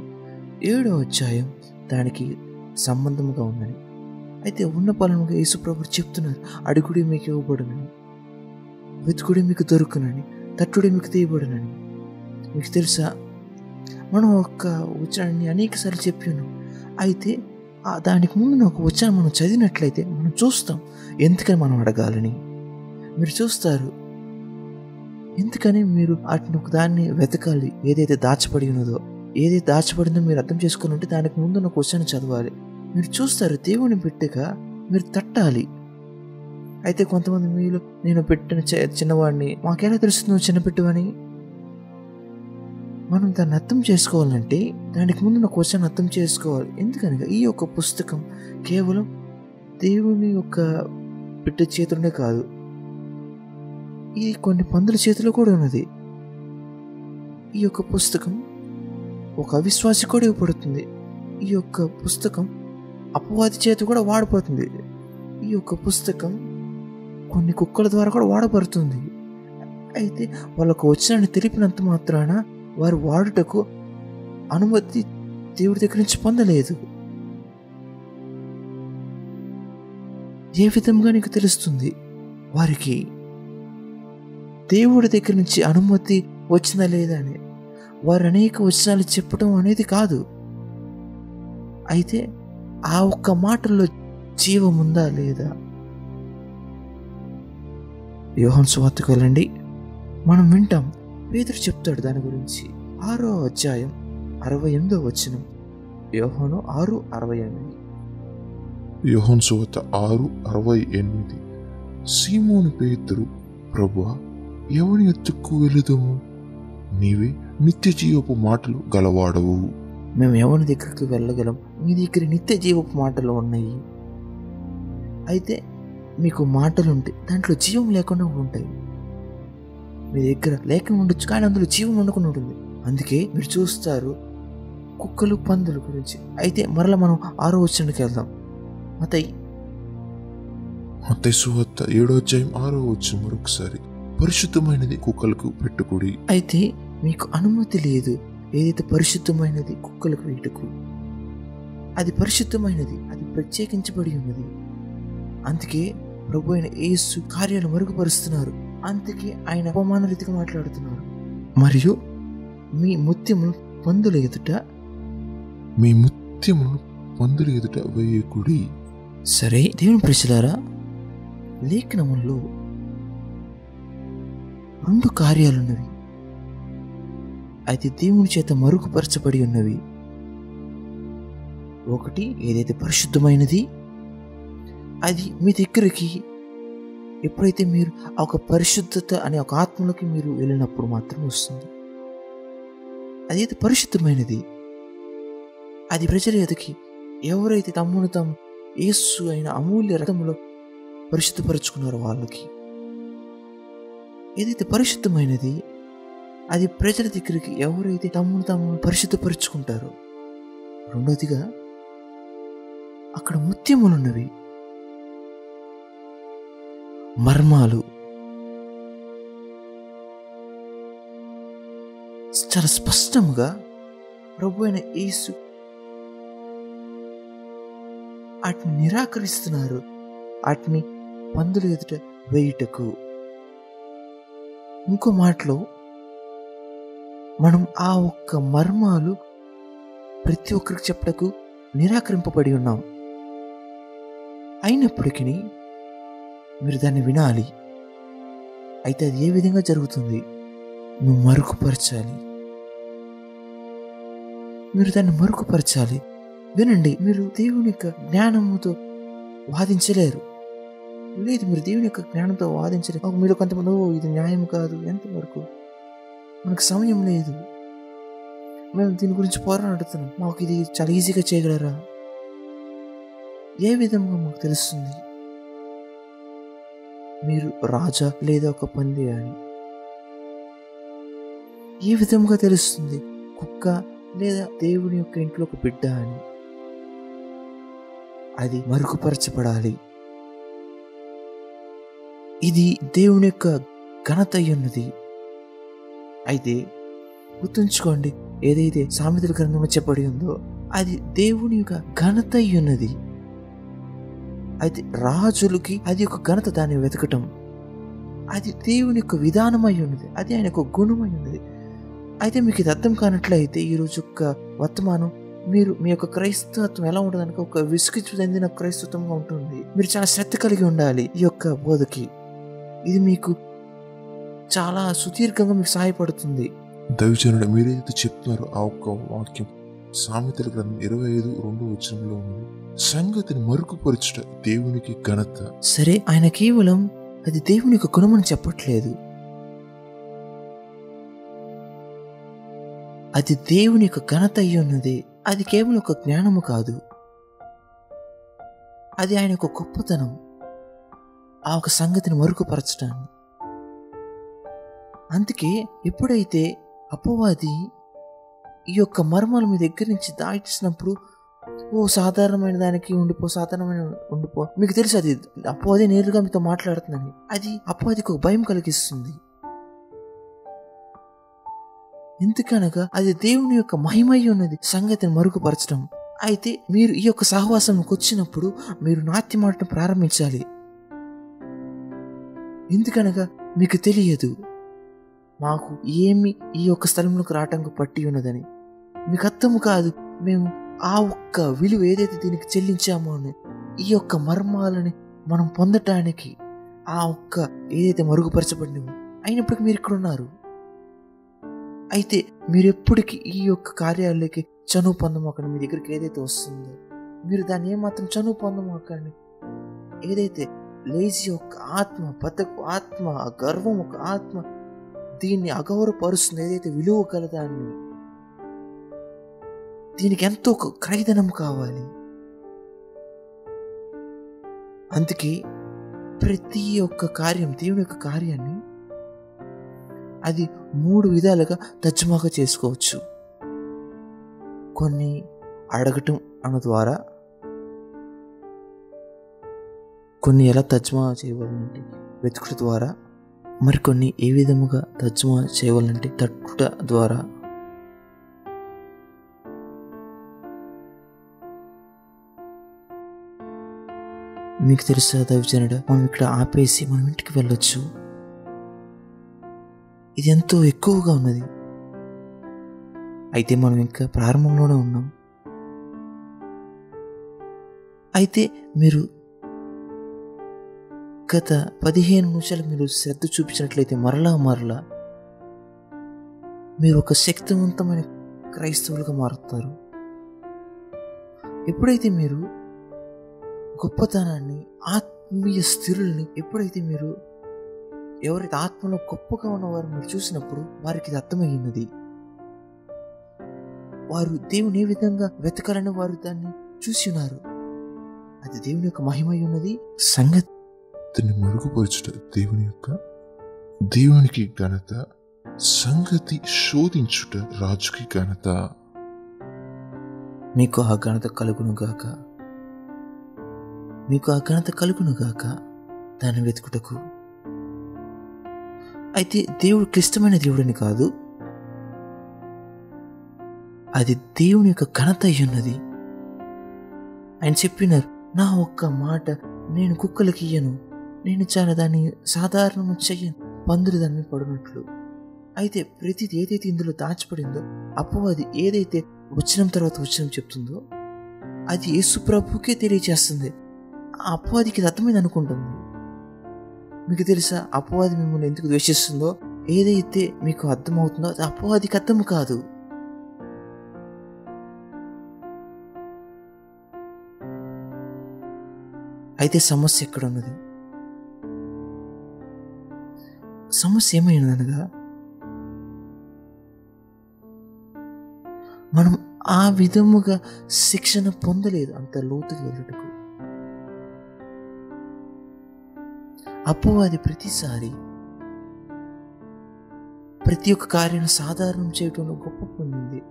ఏడో అధ్యాయం దానికి సంబంధముగా ఉందని అయితే ఉన్న పలముగా యేసుప్రభు చెప్తున్నారు అడుగుడి మీకు ఇవ్వబడునని వెతుకుడి మీకు దొరుకునని తట్టుడి మీకు తీయబడునని. మీకు తెలుసా? మనం ఒక్క వచనాన్ని అనేక సార్లు చెప్పాను అయితే దానికి ముందు నాకు వచనం మనం చదివినట్లయితే మనం చూస్తాం ఎందుకని మనం అడగాలని. మీరు చూస్తారు ఎందుకని మీరు వాటిని ఒక దాన్ని వెతకాలి? ఏదైతే దాచబడి ఉన్నదో ఏదైతే దాచబడిందో మీరు అర్థం చేసుకుని ఉంటే దానికి ముందు ఒక క్వశ్చన్ చదవాలి. మీరు చూస్తారు దేవుని బిడ్డగా మీరు తట్టాలి. అయితే కొంతమంది మీరు నేను పెట్టిన చిన్నవాడిని మాకెలా తెలుస్తుందో చిన్న పెట్టవని మనం దాన్ని అర్థం చేసుకోవాలంటే దానికి ముందు నా క్వశ్చన్ అర్థం చేసుకోవాలి. ఎందుకనగా ఈ యొక్క పుస్తకం కేవలం దేవుని యొక్క బిడ్డ చేతులనే కాదు. ఇది కొన్ని పందుల చేతిలో కూడా ఉన్నది. ఈ యొక్క పుస్తకం ఒక అవిశ్వాసి కూడా ఇవ్వబడుతుంది. ఈ యొక్క పుస్తకం అపవాది చేతి కూడా వాడిపోతుంది ఈ యొక్క పుస్తకం కొన్ని కుక్కల ద్వారా కూడా వాడబడుతుంది. అయితే వాళ్ళకు వచ్చినని తెలిపినంత మాత్రాన వారు వాడుటకు అనుమతి దేవుడి దగ్గర నుంచి పొందలేదు. ఏ విధంగా నీకు తెలుస్తుంది? వారికి దేవుడి దగ్గర నుంచి అనుమతి వచ్చిందా లేదా అని. వారు అనేక వచనాలు చెప్పడం అనేది కాదు. అయితే ఆ ఒక్క మాటల్లో జీవం ఉందా లేదా? యోహన్ సువార్తకు వెళ్ళండి. మనం వింటాం. పేదరు చెప్తాడు దాని గురించి. ఆరో అధ్యాయం అరవై ఎనిమిదో వచనం. యోహోను ఆరు అరవై ఎనిమిది. యోహన్ సువత ఆరు అరవై ఎనిమిది. సీమోను పేతురు ప్రభువా ఎవని ఎత్తుకు వెళుదము నీవే నిత్య జీవపు మాటలు గలవాడవు. మేము ఎవరి దగ్గరికి వెళ్ళగలం? మీ దగ్గర నిత్య జీవపు మాటలు ఉన్నాయి. అయితే మీకు మాటలు ఉంటాయి. దాంట్లో జీవం లేకుండా ఉంటాయి. మీ దగ్గర లేకుండా ఉండొచ్చు కానీ అందులో జీవం ఉండకుండా ఉంటుంది. అందుకే మీరు చూస్తారు కుక్కలు పందుల గురించి. అయితే మరలా మనం ఆరో వచ్చండికి వెళ్దాం. మతయి. మత్తయి సువార్త ఏడో అధ్యాయం ఆరో వచ్చి మరొకసారి. పరిశుద్ధమైనది కుక్కలకు పెట్టుకుడి. అయితే మీకు అనుమతి లేదు. ఏదైతే పరిశుద్ధమైనది కుక్కలకు వేటుకు అది పరిశుద్ధమైనది. అది ప్రత్యేకించబడి ఉన్నది. అందుకే ప్రభు అయిన యేసు కార్యాలు మరుగుపరుస్తున్నారు. అందుకే ఆయన అవమాన రీతిగా మాట్లాడుతున్నారు. మరియు మీ ముత్యములు పందుల ఎదుట మీ ముత్యములను పందుల ఎదుట వేయకుడి. సరే దేవుని ప్రజలారా లేఖనములో రెండు కార్యాలున్నవి అయితే దేవుని చేత మరుగుపరచబడి ఉన్నవి. ఒకటి ఏదైతే పరిశుద్ధమైనది అది మీ దగ్గరికి ఎప్పుడైతే మీరు ఒక పరిశుద్ధత అనే ఒక ఆత్మలోకి మీరు వెళ్ళినప్పుడు మాత్రమే వస్తుంది. అదైతే పరిశుద్ధమైనది. అది ప్రజల ఎదకి ఎవరైతే తమ్మును తాము యేసు అయిన అమూల్య రథములో పరిశుద్ధపరుచుకున్నారో వాళ్ళకి ఏదైతే పరిశుద్ధమైనది అది ప్రజల దగ్గరికి ఎవరైతే తమ్మును తాము పరిశుద్ధపరుచుకుంటారో రెండోదిగా అక్కడ ముత్యములున్నవి. మర్మాలు. చాలా స్పష్టంగా ప్రభు అయిన యేసు వాటిని నిరాకరిస్తున్నారు. వాటిని పందులు ఎదుట వేయుటకు. ఇంకో మాటలో మనం ఆ ఒక్క మర్మాలు ప్రతి ఒక్కరికి చెప్పటకు నిరాకరింపబడి ఉన్నాం. అయినప్పటికీ మీరు దాన్ని వినాలి. అయితే అది ఏ విధంగా జరుగుతుంది? నువ్వు మరుగుపరచాలి మీరు దాన్ని మరుగుపరచాలి వినండి మీరు దేవుని యొక్క జ్ఞానముతో వాదించలేరు. లేదు మీరు దేవుని యొక్క జ్ఞానంతో వాదించలేరు. మీరు కొంతమంది "ఓ, ఇది న్యాయం కాదు. ఎంతవరకు? మనకు సమయం లేదు. మేము దీని గురించి పోరాడుతున్నాం మాకు ఇది చాలా ఈజీగా చేయగలరా? ఏ విధంగా మాకు తెలుస్తుంది? మీరు రాజా లేదా ఒక పంది అని. ఏ విధంగా తెలుస్తుంది కుక్క లేదా దేవుని యొక్క ఇంట్లో ఒక బిడ్డ అని. అది మరుగుపరచబడాలి. ఇది దేవుని యొక్క ఘనత ఉన్నది అయితే గుర్తుంచుకోండి ఏదైతే సామెతల గ్రంథంలో చెప్పబడి ఉందో అది దేవుని యొక్క ఘనత ఉన్నది అయితే రాజులకి అది ఒక ఘనత దాన్ని వెతకటం. అది దేవుని యొక్క విధానమై ఉన్నది. అది ఆయన యొక్క గుణమై ఉన్నది. అయితే మీకు ఇది అర్థం కానట్లయితే ఈ రోజు యొక్క వర్తమానం మీరు మీ యొక్క క్రైస్తవత్వం ఎలా ఉండడానికి ఒక విసుగు చెందిన క్రైస్తవంగా ఉంటుంది. మీరు చాలా శ్రద్ధ కలిగి ఉండాలి ఈ యొక్క బోధకి. ఇది మీకు చాలా సుదీర్ఘంగా మీకు సహాయపడుతుంది. దైవజనుడు మీరేదైతే చెప్తున్నారో ఆ ఒక్క వాక్యం? సామెతల గ్రంథం ఇరవై ఐదు రెండో వచనంలో ఉంది. సంగతిని మరుగుపరచుట దేవునికి ఘనత. సరే ఆయన కేవలం అది దేవుని యొక్క గుణమని చెప్పట్లేదు. అది దేవుని యొక్క ఘనత అయి ఉన్నది. అది కేవలం ఒక జ్ఞానము కాదు. అది ఆయన యొక్క గొప్పతనం. ఆ ఒక సంగతిని మరుగుపరచడాన్ని అందుకే ఎప్పుడైతే అపవాది ఈ యొక్క మర్మాలు మీ దగ్గర నుంచి దాటిసినప్పుడు ఓ సాధారణమైన దానికి ఉండిపో సాధారణమైన ఉండిపో. మీకు తెలుసు అది అపవాది నేరుగా మీతో మాట్లాడుతుందని. అది అపవాదికి ఒక భయం కలిగిస్తుంది. ఎందుకనగా అది దేవుని యొక్క మహిమయ్య ఉన్నది సంగతిని మరుగుపరచడం. అయితే మీరు ఈ యొక్క సహవాసంకి వచ్చినప్పుడు మీరు నాట్యం ప్రారంభించాలి. ఎందుకనగా మీకు తెలియదు మాకు ఏమి ఈ యొక్క స్థలంలోకి రావటానికి పట్టి ఉన్నదని. మీకు అర్థం కాదు. మేము ఆ ఒక్క విలువ ఏదైతే దీనికి చెల్లించామో అని ఈ యొక్క మర్మాలని మనం పొందటానికి ఆ ఒక్క ఏదైతే మరుగుపరచబడినవో అయినప్పటికీ మీరు ఇక్కడ ఉన్నారు. అయితే మీరు ఎప్పటికీ ఈ యొక్క కార్యాలకి చనువు పొందమాకండి మీ దగ్గరికి ఏదైతే వస్తుందో మీరు దాన్ని ఏమాత్రం చనువు పొందమాకండి ఏదైతే లేజీ ఒక ఆత్మ బతకు ఆత్మ గర్వం ఒక ఆత్మ దీన్ని అగౌరవపరుస్తుంది ఏదైతే విలువ కలదాన్ని దీనికి ఎంతో ఒక క్రైదనం కావాలి. అందుకే ప్రతి ఒక్క కార్యం దేవుని యొక్క కార్యాన్ని అది మూడు విధాలుగా తర్జుమాగా చేసుకోవచ్చు. కొన్ని అడగటం అన్న ద్వారా కొన్ని ఎలా తర్జుమా చేయవాలంటే వెతుకుట ద్వారా మరికొన్ని ఏ విధముగా తర్జుమా చేయవాలంటే తట్టుట ద్వారా మీకు తెలుసా దైవజనుడ మనం ఇక్కడ ఆపేసి మనం ఇంటికి వెళ్ళొచ్చు. ఇది ఎంతో ఎక్కువగా ఉన్నది. అయితే మనం ఇంకా ప్రారంభంలోనే ఉన్నాం. అయితే మీరు గత పదిహేను నిమిషాలు మీరు శ్రద్ధ చూపించినట్లయితే మరలా మరలా మీరు ఒక శక్తివంతమైన క్రైస్తవులుగా మారుతారు. ఎప్పుడైతే మీరు గొప్పతనాన్ని ఆత్మీయ స్థిరుల్ని ఎప్పుడైతే మీరు ఎవరైతే ఆత్మలో గొప్పగా ఉన్నవారు మీరు చూసినప్పుడు వారికి ఇది అర్థమయ్యినది వారు దేవుని ఏ విధంగా వెతకాలని వారు దాన్ని చూసి ఉన్నారు? అది దేవుని యొక్క మహిమై ఉన్నది. సంగతి అతన్ని మరుగుపరచుట దేవుని యొక్క దేవునికి ఘనత సంగతి శోధించుట రాజుకి ఘనత. మీకు ఆ ఘనత కలుగును గాక. మీకు ఆ ఘనత కలుగును దాన్ని వెతుకుటకు. అయితే దేవుడు క్లిష్టమైన దేవుడిని కాదు. అది దేవుని యొక్క ఘనత అయి ఉన్నది. ఆయన చెప్పినారు నా ఒక్క మాట నేను కుక్కలకి ఇయ్యను. నేను చాలా దాన్ని సాధారణం చెయ్యను. పందులు దాన్ని పడినట్లు. అయితే ప్రతిది ఏదైతే ఇందులో దాచిపడిందో అపవాది ఏదైతే వచ్చిన తర్వాత వచ్చిన చెప్తుందో అది యేసు ప్రభుకే అపవాదికి ఇది అర్థమైంది అనుకుంటుంది. మీకు తెలుసా అపవాది మిమ్మల్ని ఎందుకు ద్వేషిస్తుందో? ఏదైతే మీకు అర్థమవుతుందో అది అపవాదికి అర్థం కాదు. అయితే సమస్య ఎక్కడ ఉన్నది సమస్య ఏమైనదనగా మనం ఆ విధముగా శిక్షణ పొందలేదు అంత లోతుగా వెళ్ళటకు. అపవాది ప్రతిసారి ప్రతి ఒక్క కార్యం సాధారణం చేయటంలో గొప్ప పొందింది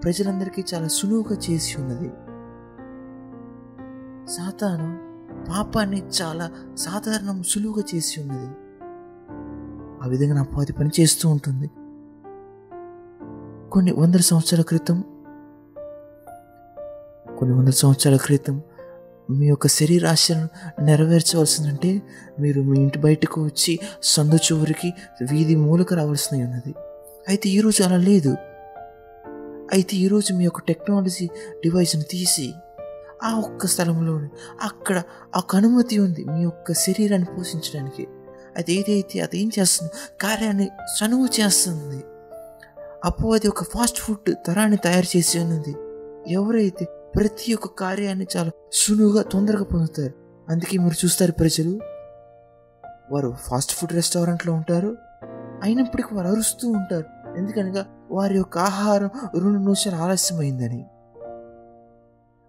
ప్రజలందరికీ చాలా సులువుగా చేసి ఉన్నది. సాతాను పాపాన్ని చాలా సాధారణం సులువుగా చేసి ఉన్నది. ఆ విధంగా అపవాది పని చేస్తూ ఉంటుంది. కొన్ని వందల సంవత్సరాల క్రితం కొన్ని వందల సంవత్సరాల క్రితం మీ యొక్క శరీరాశను నెరవేర్చవలసిందంటే మీరు మీ ఇంటి బయటకు వచ్చి సందు చివరికి వీధి మూలకు రావాల్సి ఉన్నది అయితే ఈరోజు అలా లేదు. అయితే ఈరోజు మీ యొక్క టెక్నాలజీ డివైస్ని తీసి ఆ ఒక్క స్థలంలోనే అక్కడ ఒక అనుమతి ఉంది మీ యొక్క శరీరాన్ని పోషించడానికి. అది ఏదైతే అది ఏం చేస్తుంది? కార్యాన్ని చనువు చేస్తుంది. అపో అది ఒక ఫాస్ట్ ఫుడ్ తరాన్ని తయారు చేసి ఉన్నది ఎవరైతే ప్రతి ఒక్క కార్యాన్ని చాలా సులువుగా తొందరగా పొందుతారు. అందుకే మీరు చూస్తారు ప్రజలు వారు ఫాస్ట్ ఫుడ్ రెస్టారెంట్లో ఉంటారు అయినప్పటికీ వారు అరుస్తూ ఉంటారు. ఎందుకనగా వారి యొక్క ఆహారం రెండు నిమిషాలు ఆలస్యమైందని.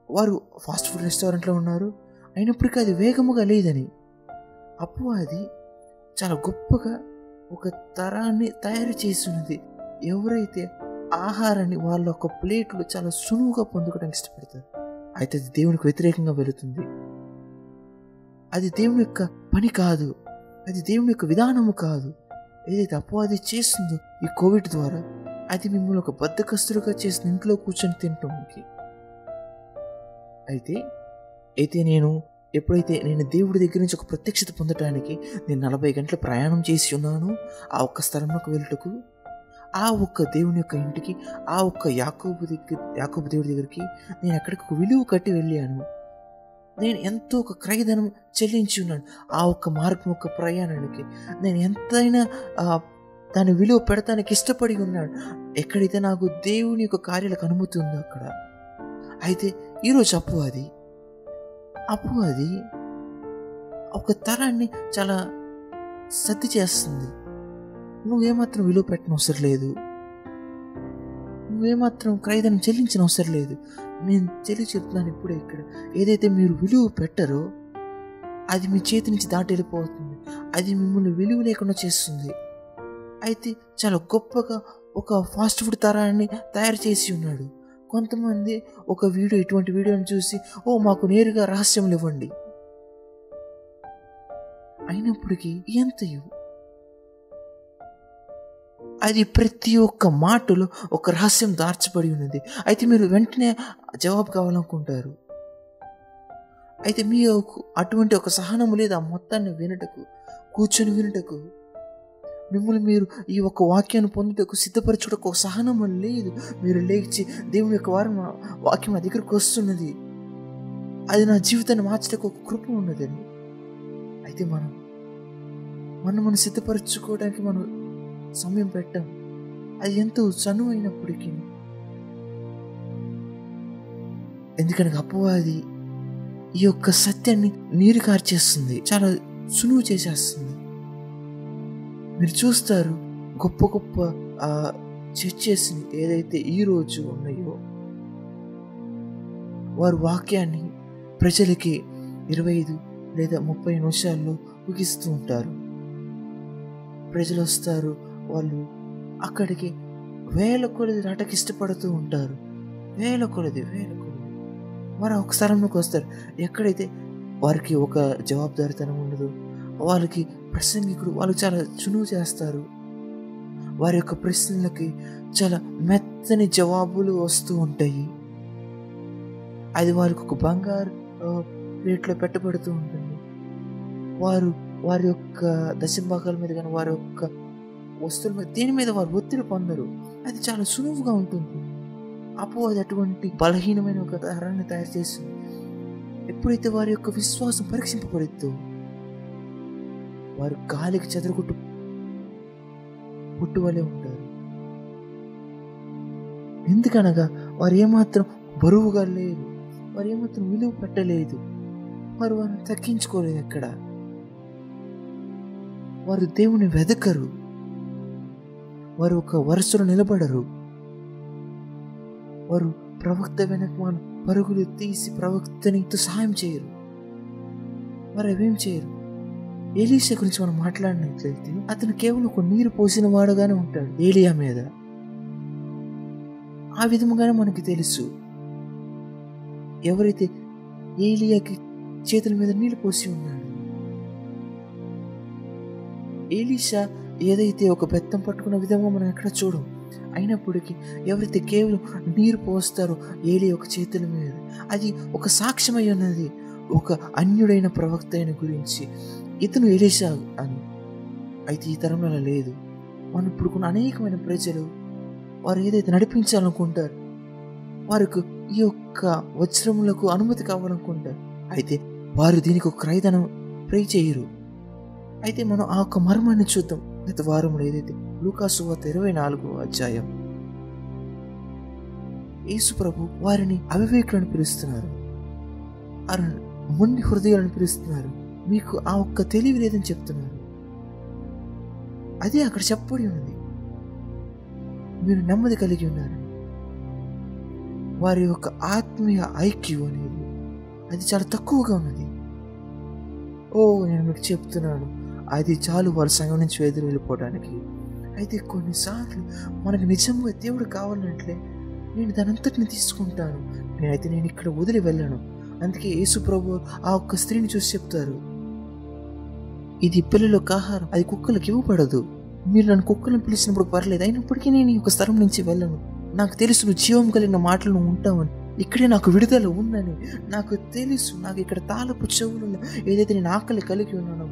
వారు ఫాస్ట్ ఫుడ్ రెస్టారెంట్లో ఉన్నారు అయినప్పటికీ అది వేగముగా లేదని. అప్పు అది చాలా గొప్పగా ఒక తరాన్ని తయారు చేస్తున్నది ఎవరైతే ఆహారాన్ని వాళ్ళ ఒక ప్లేట్లో చాలా సులువుగా పొందుకోవడానికి ఇష్టపడతారు. అయితే అది దేవునికి వ్యతిరేకంగా వెళుతుంది. అది దేవుని యొక్క పని కాదు. అది దేవుని యొక్క విధానము కాదు. ఏదైతే అపవాది చేస్తుందో ఈ కోవిడ్ ద్వారా అది మిమ్మల్ని ఒక బద్దకస్తులుగా చేసిన ఇంట్లో కూర్చొని తినటానికి అయితే అయితే నేను ఎప్పుడైతే నేను దేవుడి దగ్గర నుంచి ఒక ప్రత్యక్షత పొందటానికి నేను నలభై గంటల ప్రయాణం చేసి ఉన్నాను ఆ ఒక్క స్థలంలోకి వెళ్ళటకు ఆ ఒక్క దేవుని యొక్క ఇంటికి ఆ ఒక్క యాకోబు దగ్గర యాకోబు దేవుడి దగ్గరికి నేను అక్కడికి ఒక విలువ కట్టి వెళ్ళాను. నేను ఎంతో ఒక క్రయధనం చెల్లించి ఉన్నాను. ఆ ఒక్క మార్గం యొక్క ప్రయాణానికి నేను ఎంతైనా దాని విలువ పెడతానికి ఇష్టపడి ఉన్నాను. ఎక్కడైతే నాకు దేవుని యొక్క కార్యాలకు అనుమతి ఉందో అక్కడ. అయితే ఈరోజు అప్పు అది. అప్పు అది ఒక తరాన్ని చాలా సర్ది చేస్తుంది. నువ్వేమాత్రం విలువ పెట్టిన అవసరం లేదు. నువ్వేమాత్రం క్రయధనం చెల్లించిన అవసరం లేదు. నేను తెలియ చెప్తున్నాను ఇప్పుడే ఇక్కడ. ఏదైతే మీరు విలువ పెట్టరో అది మీ చేతి నుంచి దాటి వెళ్ళిపోతుంది. అది మిమ్మల్ని విలువ లేకుండా చేస్తుంది. అయితే చాలా గొప్పగా ఒక ఫాస్ట్ ఫుడ్ తరాన్ని తయారు చేసి ఉన్నాడు. కొంతమంది ఒక వీడియో ఇటువంటి వీడియోని చూసి ఓ మాకు నేరుగా రహస్యములు ఇవ్వండి. అయినప్పటికీ ఎంత ఇవ్వు? అది ప్రతి ఒక్క మాటలో ఒక రహస్యం దార్చబడి ఉన్నది. అయితే మీరు వెంటనే జవాబు కావాలనుకుంటారు. అయితే మీ అటువంటి ఒక సహనము లేదు ఆ మొత్తాన్ని వినుటకు కూర్చొని వినుటకు. మిమ్మల్ని మీరు ఈ ఒక వాక్యాన్ని పొందుటకు సిద్ధపరచుటకు ఒక సహనం లేదు. మీరు లేచి దేవుని యొక్క వారం వాక్యం నా దగ్గరకు వస్తున్నది. అది నా జీవితాన్ని మార్చటకు ఒక కృప ఉన్నదని. అయితే అయితే మనం మనం మనం సిద్ధపరచుకోవడానికి మనం సమయం పెట్టాం. అది ఎంతో చనువు అయినప్పటికీ ఎందుకనగా అపవాది ఈ యొక్క సత్యాన్ని నీరు కార్చేస్తుంది చాలా సులువు చేసేస్తుంది. మీరు చూస్తారు గొప్ప గొప్ప ఆ చర్చెస్ ఏదైతే ఈ రోజు ఉన్నాయో వారు వాక్యాన్ని ప్రజలకి ఇరవై ఐదు లేదా ముప్పై నిమిషాల్లో ముగిస్తూ ఉంటారు. ప్రజలు వస్తారు వాళ్ళు అక్కడికి వేల కొలది రాటకి ఇష్టపడుతూ ఉంటారు. వేల కొలది వేల కొలది. మరి ఒక స్థలంలోకి వస్తారు. ఎక్కడైతే వారికి ఒక జవాబుదారితనం ఉండదు వాళ్ళకి ప్రసంగికుడు వాళ్ళు చాలా చునువు చేస్తారు. వారి యొక్క ప్రశ్నలకి చాలా మెత్తని జవాబులు వస్తూ ఉంటాయి. అది వారికి ఒక బంగారు రేట్లో ప్లేట్లో పెట్టబడుతూ ఉంటుంది. వారు వారి యొక్క దశభాగాల మీద కానీ వారి యొక్క వస్తువుల మీద దేని మీద వారు ఒత్తిడి పొందరు? అది చాలా సులువుగా ఉంటుంది. అపో అది అటువంటి బలహీనమైన ఒక తరాన్ని తయారు చేస్తుంది. ఎప్పుడైతే వారి యొక్క విశ్వాసం పరీక్షింపబడుద్దో వారు గాలికి చెదరగొట్టు పుట్టువలే ఉంటారు. ఎందుకనగా వారు ఏమాత్రం బరువుగా లేరు వారు ఏమాత్రం విలువ పెట్టలేదు వారు వారిని తగ్గించుకోలేదు ఎక్కడ? వారు దేవుని వెదకరు. వారు ఒక వరుసలో నిలబడరు. వారు ప్రవక్త వెనక మన పరుగులు తీసి ప్రవక్తని సహాయం చేయరు. వారు అవేం చేయరు? ఏలీషా గురించి మనం మాట్లాడినట్లయితే అతను కేవలం ఒక నీరు పోసిన వాడుగానే ఉంటాడు ఏలియా మీద. ఆ విధముగానే మనకి తెలుసు. ఎవరైతే ఏలియాకి చేతుల మీద నీళ్ళు పోసి ఉన్నాడు ఏలీషా ఏదైతే ఒక బెత్తం పట్టుకున్న విధంగా మనం ఎక్కడ చూడం అయినప్పటికీ ఎవరైతే కేవలం నీరు పోస్తారో ఏలి ఒక చేతుల మీద అది ఒక సాక్ష్యమై ఉన్నది. ఒక అన్యుడైన ప్రవక్త అయిన గురించి ఇతను ఎలీషా అని. అయితే ఈ తరంలో లేదు. మనం ఇప్పుడుకున్న అనేకమైన ప్రజలు వారు ఏదైతే నడిపించాలనుకుంటారు వారికి ఈ యొక్క వజ్రములకు అనుమతి కావాలనుకుంటారు. అయితే వారు దీనికి ఒక క్రైదనం ప్రే చేయరు. అయితే మనం ఆ యొక్క మర్మాన్ని చూద్దాం. గత వారంలో ఏదైతే లూకాసువార్త ఇరవై నాలుగో అధ్యాయం. యేసు ప్రభు వారిని అవివేకులను పిలుస్తున్నారు. మొండి హృదయాలను పిలుస్తున్నారు. మీకు ఆ ఒక్క తెలివి లేదని చెప్తున్నారు. అదే అక్కడ చెప్పబడి ఉన్నది. మీరు నెమ్మది కలిగి ఉన్నారు. వారి యొక్క ఆత్మీయ ఐక్యూ అనేది అది చాలా తక్కువగా ఉన్నది. ఓ నేను మీకు చెప్తున్నాను. అది చాలు వాళ్ళ సంఘం నుంచి ఎదురు వెళ్ళిపోవడానికి. అయితే కొన్నిసార్లు మనకు నిజంగా దేవుడు కావాలంటే నేను దానంతటిని తీసుకుంటాను. నేనైతే నేను ఇక్కడ వదిలి వెళ్ళను. అందుకే యేసు ప్రభు ఆ ఒక్క స్త్రీని చూసి చెప్తారు. ఇది పిల్లలకు ఆహారం అది కుక్కలకు ఇవ్వబడదు. మీరు నన్ను కుక్కలను పిలిచినప్పుడు పర్లేదు అయినప్పటికీ నేను ఈ స్థలం నుంచి వెళ్ళను. నాకు తెలుసు నువ్వు జీవం కలిగిన మాటలు ఉంటావని. ఇక్కడే నాకు విడుదల ఉందని నాకు తెలుసు నాకు ఇక్కడ తాళపు చెవులు ఏదైతే నేను ఆకలి కలిగి ఉన్నానో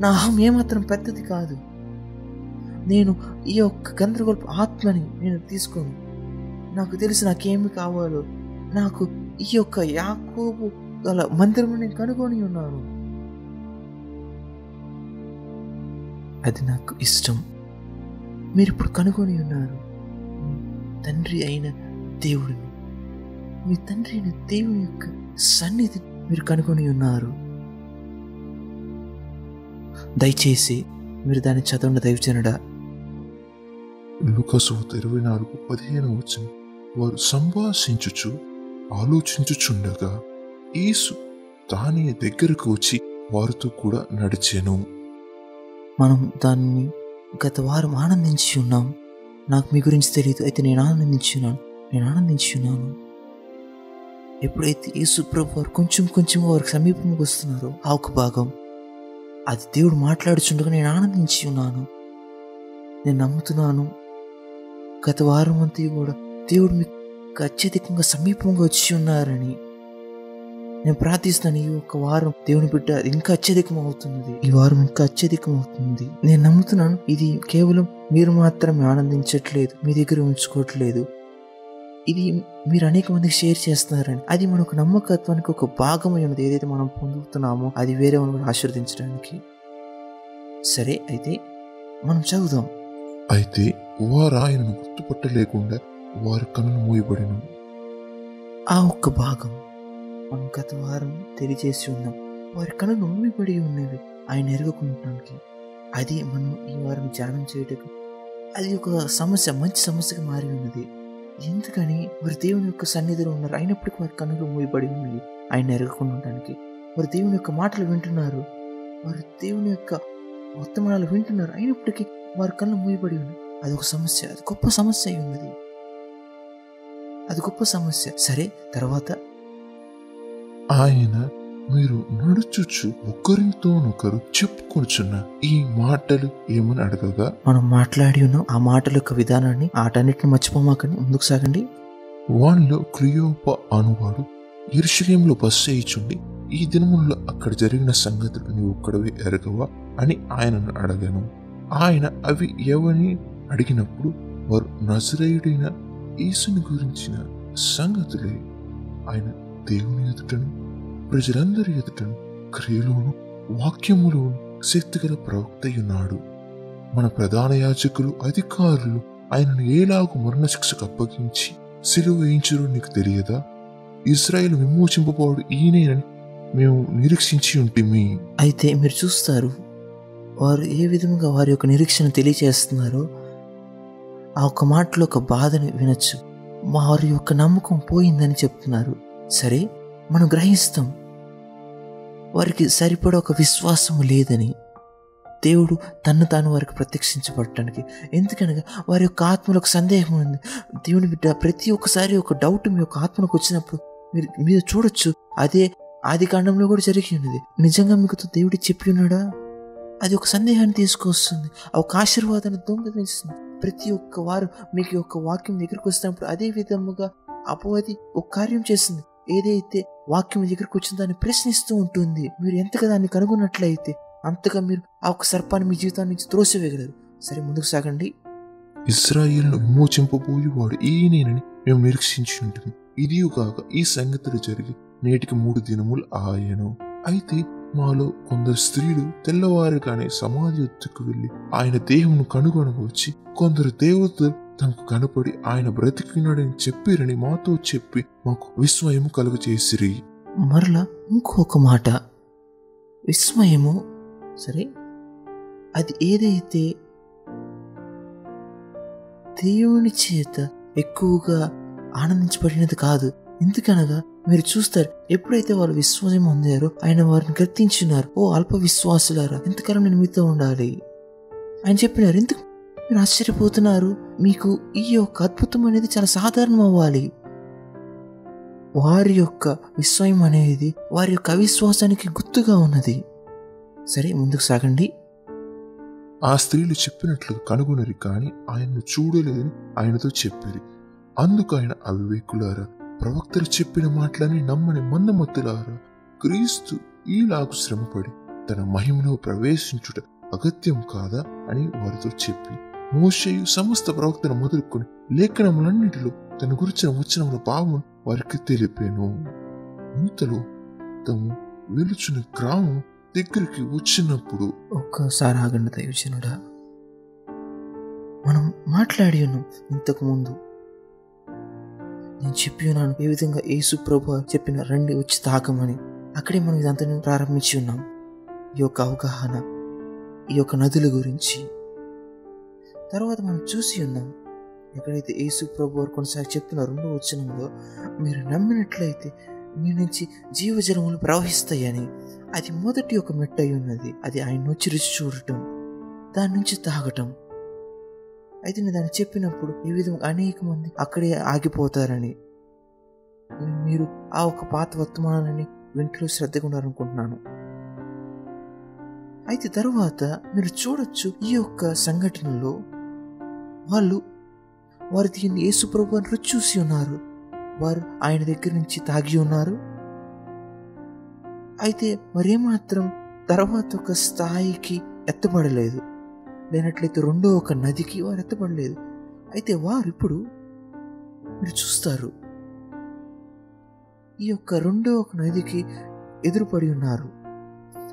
నా అహం ఏమాత్రం పెద్దది కాదు. నేను ఈ యొక్క గందరగోళపు ఆత్మని నేను తీసుకోను. నాకు తెలిసి నాకేమి కావాలో నాకు ఈ యొక్క యాకోబు గల మందిరం నేను కనుగొని ఉన్నాను. అది నాకు ఇష్టం. మీరు ఇప్పుడు కనుగొని ఉన్నారు. తండ్రి అయిన దేవుడిని. మీ తండ్రి అయిన దేవుని యొక్క సన్నిధి మీరు కనుగొని ఉన్నారు. దయచేసి మీరు దాన్ని చదవండి దైవజనుడా లుకసు ఇరవై నాలుగు పదిహేను వచ్చిన వారు సంభాషించుచు ఆలోచించుచుండగా యేసు దాని దగ్గరకు వచ్చి వారితో కూడా నడిచెను. మనం దాన్ని గత వారం ఆనందించి ఉన్నాం. నాకు మీ గురించి తెలియదు అయితే నేను ఆనందించి ఉన్నాను. నేను ఆనందించి ఉన్నాను. ఎప్పుడైతే యేసు ప్రభు వారు కొంచెం కొంచెం వారికి సమీపంకి వస్తున్నారో ఆ ఒక భాగం అది దేవుడు మాట్లాడుచుండగా నేను ఆనందించి ఉన్నాను. నేను నమ్ముతున్నాను. గత వారం అంతా కూడా దేవుడు మీకు అత్యధికంగా సమీపంగా వచ్చి ఉన్నారని. నేను ప్రార్థిస్తాను ఈ ఒక వారం దేవుని బిడ్డ అది ఇంకా అత్యధికం అవుతున్నది ఈ వారం ఇంకా అత్యధికం అవుతుంది నేను నమ్ముతున్నాను ఇది కేవలం మీరు మాత్రమే ఆనందించట్లేదు మీ దగ్గర ఉంచుకోవట్లేదు. ఇది మీరు అనేక మందికి షేర్ చేస్తున్నారని. అది మనకు నమ్మకత్వానికి ఒక భాగమై ఉన్నది. ఏదైతే మనం పొందుతున్నామో అది వేరే వాళ్ళని ఆశీర్వదించడానికి. సరే అయితే మనం చదువుదాం. అయితే వారు ఆయనను గుర్తుపట్టలేకుండా వారి కన్నులు మూయబడిన ఆ ఒక్క భాగం మనం గత వారం తెలియజేసి ఉన్నాం. వారి కనులు మూయబడి ఉన్నవి ఆయన ఎరగకుండటానికి అది మనం ఈ వారం ధ్యానం చేయటకు అది ఒక సమస్య మంచి సమస్యగా మారి ఉన్నది. ఎందుకని? వారి దేవుని యొక్క సన్నిధిలో ఉన్నారు. అయినప్పటికీ వారి కన్నులు మూయబడి ఉన్నాయి. ఆయన ఎరగకుండా ఉండడానికి. వారి దేవుని యొక్క మాటలు వింటున్నారు. వారి దేవుని యొక్క వర్తమానాలు వింటున్నారు. అయినప్పటికీ వారి కళ్ళు మూయబడి ఉన్నాయి. అది ఒక సమస్య. అది గొప్ప సమస్య అయి ఉన్నది. అది గొప్ప సమస్య. సరే తర్వాత? ఆయన మీరు నడుచుచు ఒకరితోనొకరు చెప్పుకొనుచున్న ఈ మాటలు ఏమని అడగగా? మనం మాట్లాడి ఉన్నాం ఆ మాటల యొక్క విధానాన్ని ఆటన్నిటిని మర్చిపోమాకని ముందుకు సాగండి. వానిలో క్రియోప అనువాడు ఇరుషులేంలో బస్సు చేయిచుండి ఈ దినముల్లో అక్కడ జరిగిన సంగతులు నీవు ఒక్కడవే ఎరగవా అని ఆయనను అడగాను. ఆయన అవి ఎవని అడిగినప్పుడు వారు నజరేయుడైన యేసుని గురించిన సంగతులే. ఆయన దేవుని ఎదుటను ప్రజలందరి ఎదుటను క్రియలోను వాక్యములోను శక్తిగల ప్రవక్త ఉన్నాడు మన ప్రధాన యాజకులు అధికారులు ఆయనను ఏలాగు మరణశిక్షకు అప్పగించి సిలువ వేయించరు నీకు తెలియదా? ఇస్రాయిల్ విమోచింపబోడు ఈయనేనని మేము నిరీక్షించి ఉంటిమి. అయితే మీరు చూస్తారు వారు ఏ విధంగా వారి యొక్క నిరీక్షణ తెలియచేస్తున్నారో ఆ ఒక్క మాటలో ఒక బాధని వినొచ్చు. వారి యొక్క నమ్మకం పోయిందని చెప్తున్నారు. సరే మనం గ్రహిస్తాం. వారికి సరిపడ ఒక విశ్వాసము లేదని దేవుడు తను తాను వారికి ప్రత్యక్షించబడటానికి. ఎందుకనగా వారి యొక్క ఆత్మలో ఒక సందేహం ఉంది. దేవుని బిడ్డ ప్రతి ఒక్కసారి ఒక డౌట్ మీ యొక్క ఆత్మలోకి వచ్చినప్పుడు మీరు మీరు చూడొచ్చు. అదే ఆది కాండంలో కూడా జరిగి ఉన్నది. నిజంగా మీకు దేవుడు చెప్పి ఉన్నాడా? అది ఒక సందేహాన్ని తీసుకొస్తుంది. ఒక ఆశీర్వాదాన్ని దొంగతిస్తుంది ప్రతి ఒక్క వారు మీకు యొక్క వాక్యం దగ్గరికి వస్తున్నప్పుడు అదే విధముగా అపవాది ఒక కార్యం చేస్తుంది ఏదైతే వాక్యం దగ్గరికి వచ్చిన దాన్ని ప్రశ్నిస్తూ ఉంటుంది మీరు ఎంతగా దాన్ని కనుగొన్నట్లయితే అంతగా మీరు ఆ ఒక సర్పాన్ని మీ జీవితాన్ని నుంచి త్రోసివేయగలరు. సరే ముందుకు సాగండి. ఇస్రాయిల్ను విమోచింపబోయేవాడు ఈయనేనని మేము నిరీక్షించి ఉంటుంది ఇదియు కాక ఈ సంగతులు జరిగి నేటికి మూడు దినములు ఆయను అయితే మాలో కొందరు స్త్రీలు తెల్లవారుగానే సమాధి ఎత్తుకు వెళ్ళి ఆయన దేహమును కనుగొనవచ్చి కొందరు దేవతలు తనకు కనపడి ఆయన బ్రతికినాడని చెప్పిరని మాతో చెప్పి మాకు విస్మయము కలుగచేసిరి మరలా ఇంకొక మాట. విస్మయము? సరే. అది ఏదైతే దేవుని చేత ఎక్కువగా ఆనందించబడినది కాదు ఎందుకనగా మీరు చూస్తారు ఎప్పుడైతే వాళ్ళు విశ్వాసం పొందారో ఆయన వారిని గర్తించినారు ఓ అల్ప విశ్వాసులారా ఎంతకాలం నేను మీతో ఉండాలి. ఆయన చెప్పినారు ఎందుకు మీరు ఆశ్చర్యపోతున్నారు మీకు ఈ యొక్క అద్భుతం అనేది చాలా సాధారణం అవ్వాలి వారి యొక్క విస్మయం అనేది వారి యొక్క అవిశ్వాసానికి గుర్తుగా ఉన్నది. సరే ముందుకు సాగండి. ఆ స్త్రీలు చెప్పినట్లు కనుగొనరి కానీ ఆయన్ను చూడలేదని ఆయనతో చెప్పారు. అందుకు ఆయన అవివేకులారా ప్రవక్తలు చెప్పిన మాటలని నమ్మని మందమత్తులారా క్రీస్తు ఈలాగు శ్రమపడి తన మహిమలో ప్రవేశించుట అగత్యం కాదా అని వారితో చెప్పి మోషేయు సమస్త ప్రవక్తను మొదలుకొని లేఖనములన్నిటిలో తన గురించిన వచనముల భావం వారికి తెలిపాను. ఇంతలో తము వెలుచుని గ్రామం దగ్గరికి వచ్చినప్పుడు ఒక్కసారి ఆగండి దైవజనుడా. మనం మాట్లాడి ఉన్నాం ఇంతకు ముందు. నేను చెప్పి ఉన్నాను ఏ విధంగా యేసు ప్రభు చెప్పిన రండి వచ్చి తాకమని అక్కడే మనం ఇదంతా ప్రారంభించి ఉన్నాం. ఈ యొక్క అవగాహన ఈ యొక్క నదుల గురించి. తర్వాత మనం చూసి ఉన్నాం ఎక్కడైతే యేసు ప్రభు వారు కొనసాగి చెప్తున్న రెండో వచనంలో మీరు నమ్మినట్లయితే మీ నుంచి జీవజలములు ప్రవహిస్తాయని అది మొదటి ఒక మెట్ట అయి ఉన్నది. అది ఆయన వచ్చి రుచి చూడటం దాని నుంచి తాగటం. అయితే నేను దాన్ని చెప్పినప్పుడు ఈ విధంగా అనేక మంది అక్కడే ఆగిపోతారని మీరు ఆ ఒక పాత వర్తమానాన్ని వింటూ శ్రద్ధగా ఉన్నారనుకుంటున్నాను అయితే తర్వాత మీరు చూడొచ్చు ఈ యొక్క సంఘటనలో వాళ్ళు వారు దీన్ని యేసు ప్రభు అని చూసి ఉన్నారు. వారు ఆయన దగ్గర నుంచి తాగి ఉన్నారు. అయితే మరేమాత్రం తర్వాత ఒక స్థాయికి ఎత్తబడలేదు. లేనట్లయితే రెండో ఒక నదికి వారు ఎత్తబడలేదు. అయితే వారు ఇప్పుడు మీరు చూస్తారు. ఈ యొక్క రెండో ఒక నదికి ఎదురుపడి ఉన్నారు.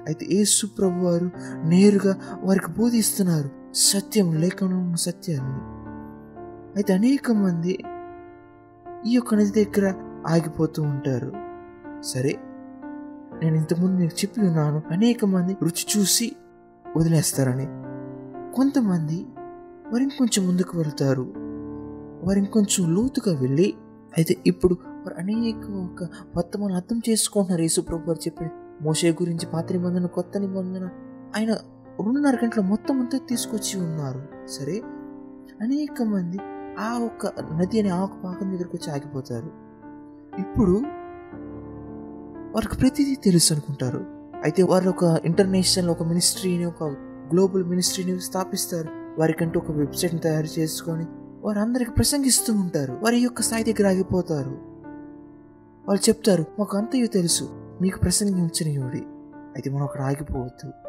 అయితే యేసు ప్రభు వారు నేరుగా వారికి బోధిస్తున్నారు. సత్యం లేఖనం సత్యాన్ని అయితే అనేక మంది ఈ యొక్క నది దగ్గర ఆగిపోతూ ఉంటారు. సరే నేను ఇంతకుముందు మీకు చెప్పి ఉన్నాను అనేక మంది రుచి చూసి వదిలేస్తారని. కొంతమంది వారు ఇంకొంచెం ముందుకు వెళ్తారు. వారు ఇంకొంచెం లోతుగా వెళ్ళి అయితే ఇప్పుడు వారు అనేక ఒక వర్తమానం అర్థం చేసుకుంటున్నారు. యేసుప్రభు వారు చెప్పిన మోసే గురించి పాత నిబంధన కొత్త నిబంధన ఆయన రెండున్నర గంటల మొత్తం అంతా తీసుకొచ్చి ఉన్నారు. సరే? అనేక మంది ఆ ఒక్క నది అనే ఆకు పాకం దగ్గరకు వచ్చి ఆగిపోతారు. ఇప్పుడు వారికి ప్రతిదీ తెలుసు అనుకుంటారు. అయితే వారు ఒక ఇంటర్నేషనల్ ఒక మినిస్ట్రీని ఒక గ్లోబల్ మినిస్ట్రీని స్థాపిస్తారు. వారికంటూ ఒక వెబ్సైట్ని తయారు చేసుకొని వారు అందరికి ప్రసంగిస్తూ ఉంటారు. వారి యొక్క స్థాయి దగ్గర ఆగిపోతారు. వాళ్ళు చెప్తారు మాకు అంతయు తెలుసు. మీకు ప్రసంగించనివ్వడి. అయితే మనం అక్కడ ఆగిపోవద్దు.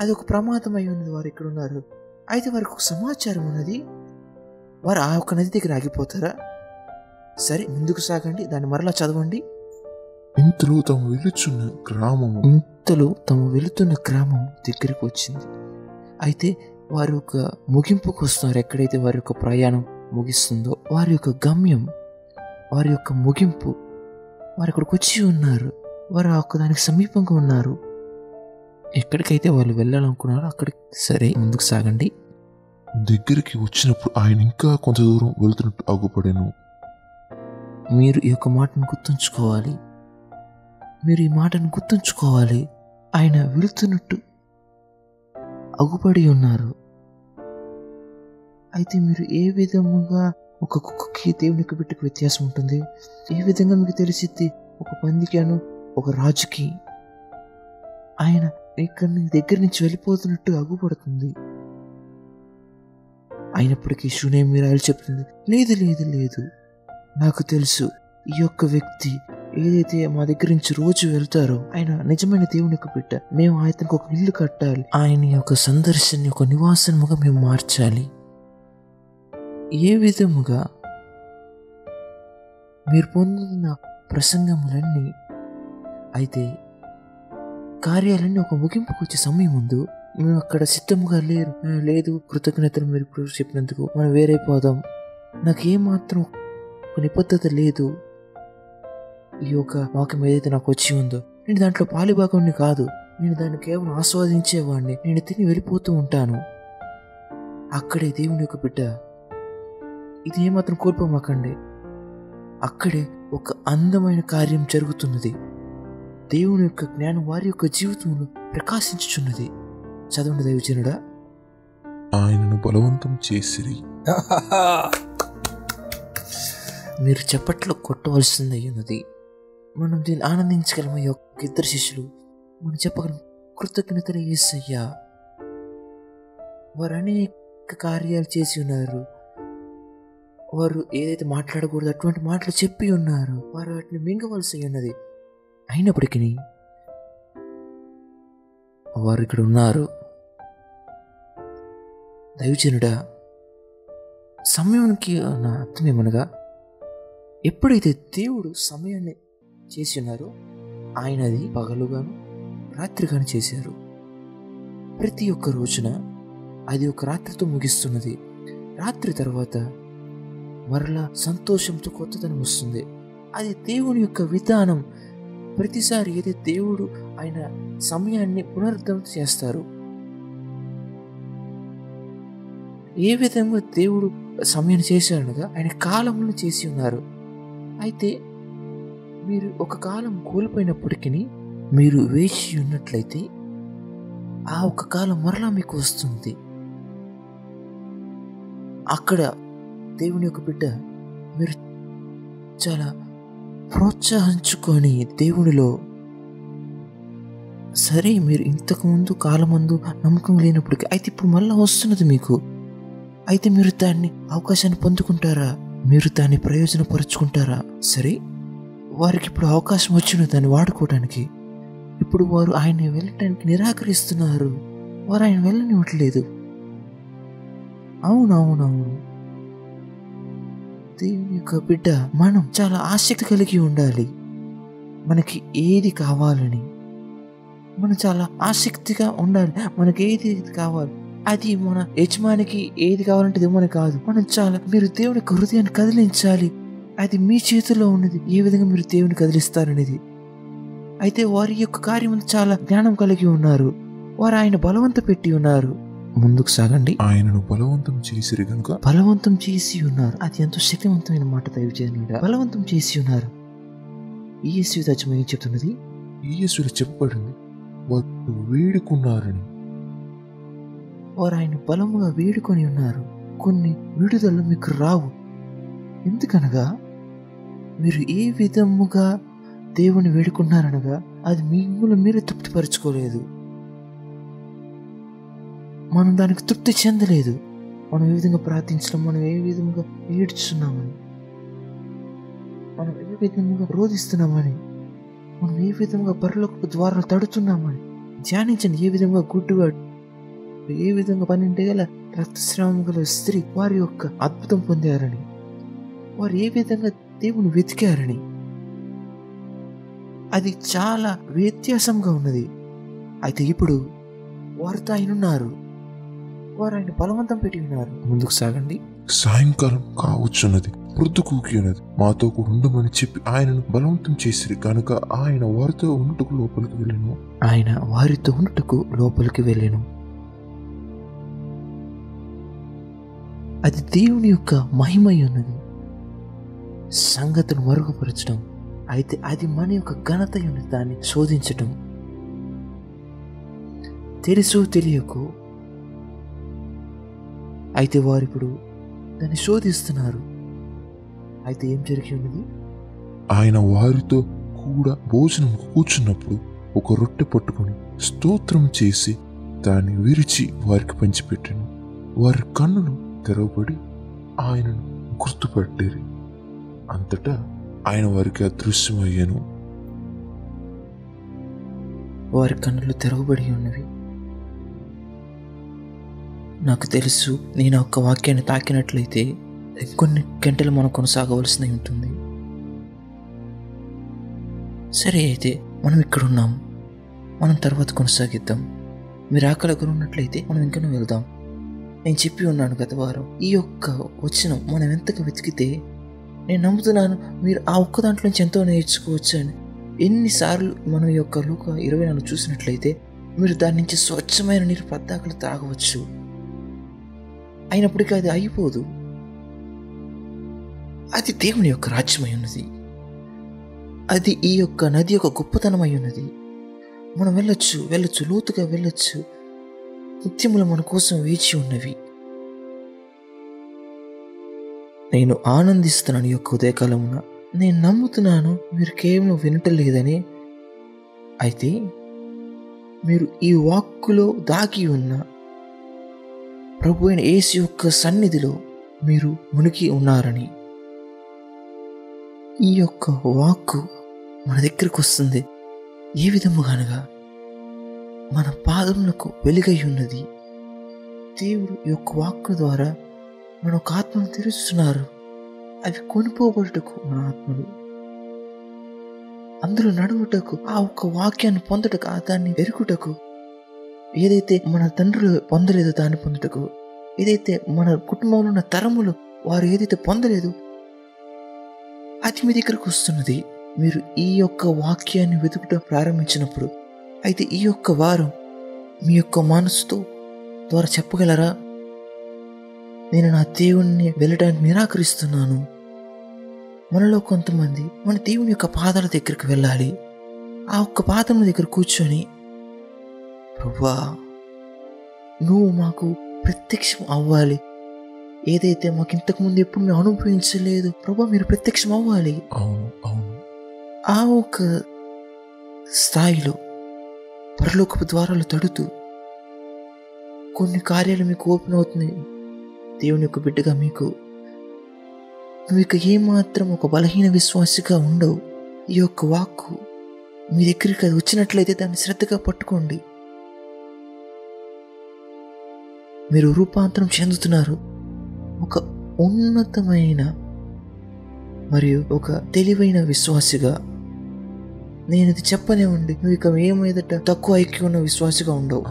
అది ఒక ప్రమాదం అయి ఉన్నది వారు ఇక్కడ ఉన్నారు అయితే వారికి ఒక సమాచారం ఉన్నది. వారు ఆ ఒక్క నది దగ్గర ఆగిపోతారా? సరే ముందుకు సాగండి దాన్ని మరలా చదవండి. ఇంతలో తాము వెలుచున్న గ్రామము ఇంతలో తాము వెళుతున్న గ్రామం దగ్గరికి వచ్చింది. అయితే వారి యొక్క ముగింపుకు వస్తున్నారు. ఎక్కడైతే వారి యొక్క ప్రయాణం ముగిస్తుందో వారి యొక్క గమ్యం వారి యొక్క ముగింపు వారు అక్కడికి వచ్చి ఉన్నారు. వారు ఆ ఒక్క దానికి సమీపంగా ఉన్నారు. ఎక్కడికైతే వాళ్ళు వెళ్ళాలనుకున్నారో అక్కడికి సరే ముందుకు సాగండి. దగ్గరికి వచ్చినప్పుడు ఆయన ఇంకా కొంత దూరం వెళ్తున్నట్టు ఆగుపడాను. మీరు ఈ యొక్క మాటను గుర్తుంచుకోవాలి. మీరు ఈ మాటను గుర్తుంచుకోవాలి. ఆయన వెళుతున్నట్టు అగుపడి ఉన్నారు. అయితే మీరు ఏ విధముగా ఒక కుక్కకి దేవునికి బిడ్డకు వ్యత్యాసం ఉంటుంది? ఏ విధంగా మీకు తెలిసిద్ది? ఒక పందికను ఒక రాజుకి? ఆయన ఇక్కడ నీ దగ్గర నుంచి వెళ్ళిపోతున్నట్టు అగుపడుతుంది. అయినప్పటికీ శూన్య మీరాలు చెప్తుంది లేదు లేదు లేదు. నాకు తెలుసు ఈ యొక్క వ్యక్తి ఏదైతే మా దగ్గర నుంచి రోజు వెళ్తారో ఆయన నిజమైన దేవునికి బిడ్డ. మేము ఆయనకు ఒక ఇల్లు కట్టాలి. ఆయన యొక్క సందర్శన ఒక నివాసముగా మేము మార్చాలి. ఏ విధముగా మీరు పొందిన ప్రసంగములన్నీ అయితే కార్యాలన్నీ ఒక ముగింపుకు వచ్చే సమయం ముందు మేము అక్కడ సిద్ధముగా లేరు. లేదు కృతజ్ఞతలు మీరు ఇప్పుడు చెప్పినందుకు మనం వేరైపోదాం. నాకు ఏమాత్రం ఒక నిబద్ధత లేదు. ఈ యొక్క వాక్యం ఏదైతే నాకు వచ్చి ఉందో నేను దాంట్లో పాలిభాగంని కాదు నేను దాన్ని కేవలం ఆస్వాదించేవాడిని నేను తిని వెళ్ళిపోతూ ఉంటాను. అక్కడే దేవుని యొక్క బిడ్డ. ఇది ఏమాత్రం కోల్పోమాకండి. అక్కడే ఒక అందమైన కార్యం జరుగుతున్నది. దేవుని యొక్క జ్ఞానం వారి యొక్క జీవితంలో ప్రకాశించుచున్నది. చదవండి దైవజనుడా. ఆయనను బలవంతం చేసిరి. *laughs* మీరు చప్పట్లు కొట్టవలసింది అయ్యున్నది మనం దీన్ని ఆనందించగలం ఈ యొక్క ఇద్దరు శిష్యులు. మనం చెప్పగలం కృతజ్ఞతలు ఏసయ్యా. వారు అనేక కార్యాలు చేసి ఉన్నారు. వారు ఏదైతే మాట్లాడకూడదు అటువంటి మాటలు చెప్పి ఉన్నారు. వారు వాటిని మింగవలసి ఉన్నది. అయినప్పటికీ వారు ఇక్కడ ఉన్నారు. దైవజనుడా సమయానికి నా అర్థం ఏమనగా ఎప్పుడైతే దేవుడు సమయాన్ని చేసి ఉన్నారో ఆయన అది పగలుగాను రాత్రిగాను చేశారు. ప్రతి ఒక్క రోజున అది ఒక రాత్రితో ముగిస్తున్నది. రాత్రి తర్వాత మరలా సంతోషంతో కొత్తదనం వస్తుంది. అది దేవుని యొక్క విధానం ప్రతిసారి అయితే దేవుడు ఆయన సమయాన్ని పునరుద్ధరణ చేస్తారు ఏ విధంగా దేవుడు సమయం చేశాడనగా ఆయన కాలంలో చేసి ఉన్నారు. అయితే మీరు ఒక కాలం కోల్పోయినప్పటికీ మీరు వేచి ఉన్నట్లయితే ఆ ఒక కాలం మరలా మీకు వస్తుంది. అక్కడ దేవుని యొక్క బిడ్డ మీరు చాలా ప్రోత్సహించుకొని దేవునిలో సరే మీరు ఇంతకుముందు కాలమందు నమ్మకం లేనప్పటికీ అయితే ఇప్పుడు మళ్ళీ వస్తున్నది మీకు. అయితే మీరు దాన్ని అవకాశాన్ని పొందుకుంటారా? మీరు దాన్ని ప్రయోజనపరుచుకుంటారా? సరే వారికి ఇప్పుడు అవకాశం వచ్చిన దాన్ని వాడుకోవడానికి ఇప్పుడు వారు ఆయన వెళ్ళటానికి నిరాకరిస్తున్నారు. వారు ఆయన వెళ్ళనివ్వట్లేదు. అవునవునవును. దేవుని యొక్క బిడ్డ మనం చాలా ఆసక్తి కలిగి ఉండాలి. మనకి ఏది కావాలని. మనం చాలా ఆసక్తిగా ఉండాలి. మనకి ఏది కావాలి? అది మన యజమానికి ఏది కావాలంటే ఇది కాదు. మనం చాలా మీరు దేవుని హృదయాన్ని కదిలించాలి. అది మీ చేతిలో ఉన్నది. ఏ విధంగా మీరు దేవుని కదిలిస్తారనేది. అయితే వారి యొక్క కార్యం చాలా జ్ఞానం కలిగి ఉన్నారు. వారు ఆయన బలవంత పెట్టి ఉన్నారు. ముందుకు సాగండి. ఆయనను బలవంతం చేసిరి గనుక బలవంతం చేసి ఉన్నారు. అది ఎంతో శక్తివంతమైన మాట దయచేయండి బలవంతం చేసి ఉన్నారు. ఈ యేసు తత్వం ఏం చెప్తున్నది? యేసులు చెప్పబడింది వారు వేడుకున్నారని. వారు ఆయన బలముగా వేడుకొని ఉన్నారు. కొన్ని విడుదలలు మీకు రావు. ఎందుకనగా? మీరు ఏ విధముగా దేవుని వేడుకున్నారనగా అది మిమ్మల్ని మీరు తృప్తిపరచుకోలేదు. మనం దానికి తృప్తి చెందలేదు. మనం ఏ విధంగా ప్రార్థించడం మనం ఏ విధంగా ఏడ్చున్నామని మనం ఏ విధంగా రోధిస్తున్నామని మనం ఏ విధంగా పరలోకపు ద్వారా తడుతున్నామని ధ్యానించండి. ఏ విధంగా గుడ్డివాడు ఏ విధంగా పన్నెండు గల రక్తస్రావం గల స్త్రీ వారి యొక్క అద్భుతం పొందారని వారు ఏ విధంగా దేవుని వెతికారని అది చాలా వ్యత్యాసంగా ఉన్నది. అయితే ఇప్పుడు వారితో ఆయన ఉన్నారు వారు ఆయన బలవంతం పెట్టి ఉన్నారు ముందుకు సాగండి. సాయంకాలం కావచ్చున్నది. మృదుకూకి ఉన్నది మాతో కూడా ఉండమని చెప్పి ఆయనను బలవంతం చేసిరి. కనుక ఆయన వారితో ఉండుటకు లోపలికి వెళ్ళను. ఆయన వారితో ఉండుటకు లోపలికి వెళ్ళెను. అది దేవుని యొక్క మహిమై ఉన్నది సంగతులు మరుగుపరచడం అయితే అది మన యొక్క ఘనత ఉన్నది దాన్ని శోధించటం. తెలుసు తెలియకు అయితే వారు ఇప్పుడు దాన్ని శోధిస్తున్నారు. అయితే ఏం జరిగి ఉన్నది? ఆయన వారితో కూడా భోజనం కూర్చున్నప్పుడు ఒక రొట్టె పట్టుకొని స్తోత్రం చేసి దాన్ని విరిచి వారికి పంచిపెట్టాను. వారి కన్నులు తెరవబడి ఆయనను గుర్తుపట్టారు. అంతటా ఆయన వారికి అదృశ్యమయ్యాను. వారి కన్నులు తెరవబడి ఉన్నవి. నాకు తెలుసు నేను ఒక వాక్యాన్ని తాకినట్లయితే కొన్ని గంటలు మనం కొనసాగవలసి ఉంటుంది. సరే అయితే మనం ఇక్కడ ఉన్నాం మనం తర్వాత కొనసాగిద్దాం. మీరు ఆకలి ఉన్నట్లయితే మనం ఇంకనూ వెళ్దాం. నేను చెప్పి ఉన్నాను గత వారం ఈ యొక్క వచనం మనం ఎంతగా వెతికితే నేను నమ్ముతున్నాను మీరు ఆ ఒక్క దాంట్లో నుంచి ఎంతో నేర్చుకోవచ్చు అని ఎన్నిసార్లు మనం ఈ యొక్క లోక ఇరవై నాలుగు చూసినట్లయితే మీరు దాని నుంచి స్వచ్ఛమైన నీరు పద్దాకలు తాగవచ్చు. అయినప్పటికీ అది అయిపోదు. అది దేవుని యొక్క రాజ్యమై ఉన్నది అది ఈ యొక్క నది యొక్క గొప్పతనమై ఉన్నది మనం వెళ్ళొచ్చు వెళ్ళొచ్చు లోతుగా వెళ్ళొచ్చు. నిత్యములు మన కోసం వేచి ఉన్నవి. నేను ఆనందిస్తున్నాను ఈ యొక్క ఉదయకాలమున. నేను నమ్ముతున్నాను మీరు కేవలం వినటం లేదని అయితే మీరు ఈ వాక్కులో దాగి ఉన్న ప్రభు అయిన ఏసు యొక్క సన్నిధిలో మీరు మునిగి ఉన్నారని. ఈ యొక్క వాక్కు మన దగ్గరకు వస్తుంది. ఏ విధముగానగా మన పాదములకు వెలుగై ఉన్నది. దేవుడు ఈ యొక్క వాక్కు ద్వారా మన ఒక ఆత్మను తెరుస్తున్నారు. అవి కొనిపోబడుటకు మన ఆత్మలు. అందులో నడువుటకు ఆ ఒక్క వాక్యాన్ని పొందుటకు ఆ దాన్ని పెరుగుటకు ఏదైతే మన తండ్రులు పొందలేదు దాన్ని పొందుటకు ఏదైతే మన కుటుంబంలో ఉన్న తరములు వారు ఏదైతే పొందలేదు అది మీ దగ్గరకు వస్తున్నది మీరు ఈ యొక్క వాక్యాన్ని వెతుకుట ప్రారంభించినప్పుడు అయితే ఈ యొక్క వారం మీ యొక్క మనసుతో ద్వారా చెప్పగలరా? నేను నా దేవుణ్ణి వెళ్ళడానికి నిరాకరిస్తున్నాను. మనలో కొంతమంది మన దేవుని యొక్క పాదాల దగ్గరికి వెళ్ళాలి. ఆ ఒక్క పాదం దగ్గర కూర్చొని ప్రభా నువ్వు మాకు ప్రత్యక్షం అవ్వాలి. ఏదైతే మాకు ఇంతకు ముందు ఎప్పుడు మేము అనుభవించలేదు ప్రభా మీరు ప్రత్యక్షం అవ్వాలి. అవును అవును. ఆ ఒక స్థాయిలో పరలోకపు ద్వారాలు తడుతూ కొన్ని కార్యాలు మీకు ఓపెన్ అవుతున్నాయి. దేవుని యొక్క బిడ్డగా మీకు. నువ్వు ఇక ఏమాత్రం ఒక బలహీన విశ్వాసిగా ఉండవు. ఈ యొక్క వాక్కు మీ దగ్గరికి అది వచ్చినట్లయితే దాన్ని శ్రద్ధగా పట్టుకోండి. మీరు రూపాంతరం చెందుతున్నారు. ఒక ఉన్నతమైన మరియు ఒక తెలివైన విశ్వాసిగా. నేను ఇది చెప్పనివ్వండి నువ్వు ఇక ఏమైదట తక్కువ ఐక్యం ఉన్న విశ్వాసిగా ఉండవు.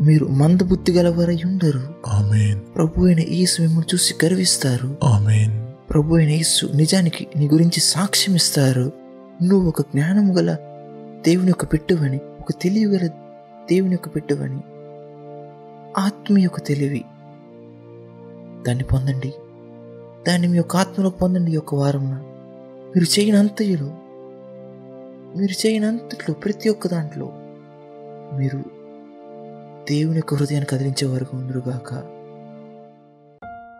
మీరు మందబుద్ధి గలవారై ఉండరు. ప్రభు అయిన యేసు మిమ్మల్ని చూసి గర్విస్తారు. ప్రభు అయిన యేసు నిజానికి నీ గురించి సాక్ష్యం ఇస్తారు. నువ్వు ఒక జ్ఞానం గల దేవుని యొక్క పెట్టువని ఒక తెలివి గల దేవుని యొక్క పెట్టువని ఆత్మీయ యొక్క తెలివి. దాన్ని పొందండి. దాన్ని మీ యొక్క ఆత్మలో పొందండి ఈ యొక్క వారంలో మీరు చేయనంతయులో మీరు చేయనంతట్లో ప్రతి ఒక్క దాంట్లో మీరు దేవుని యొక్క హృదయాన్ని కదిలించే వరకు ఉందరుగాక.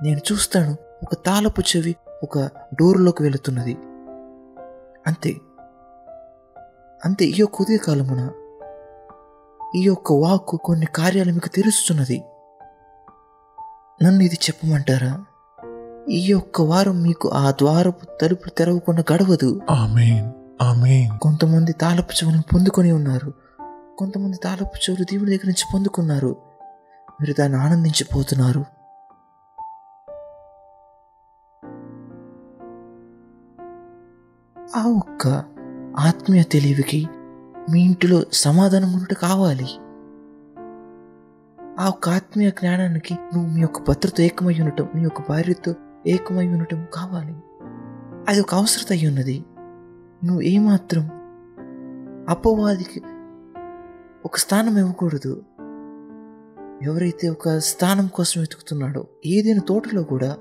నేను చూస్తాను ఒక తాళపు చెవి ఒక డోర్లోకి వెళుతున్నది. అంతే. అంతే ఈ యొక్క ఉదయకాలమున ఈ యొక్క వాక్కు కొన్ని కార్యాలు మీకు తెరుస్తున్నది నన్ను ఇది చెప్పమంటారా? ఈ యొక్క వారం మీకు ఆ ద్వారపు తలుపు తెరవకుండా గడవదు. కొంతమంది తాళపు చెవులను పొందుకొని ఉన్నారు. కొంతమంది తాళపు చెవులు దేవుడి దగ్గర నుంచి పొందుకున్నారు. మీరు దాన్ని ఆనందించిపోతున్నారు. ఆ ఒక్క ఆత్మీయ తెలివికి మీ ఇంటిలో సమాధానం ఉన్నట్టు కావాలి. ఆ యొక్క ఆత్మీయ జ్ఞానానికి నువ్వు మీ యొక్క భర్తతో ఏకమై ఉండటం మీ యొక్క భార్యతో ఏకమై ఉండటం కావాలి. అది ఒక అవసరత అయి ఉన్నది. నువ్వు ఏమాత్రం అపవాదికి ఒక స్థానం ఇవ్వకూడదు. ఎవరైతే ఒక స్థానం కోసం వెతుకుతున్నాడో ఏదైనా తోటలో కూడా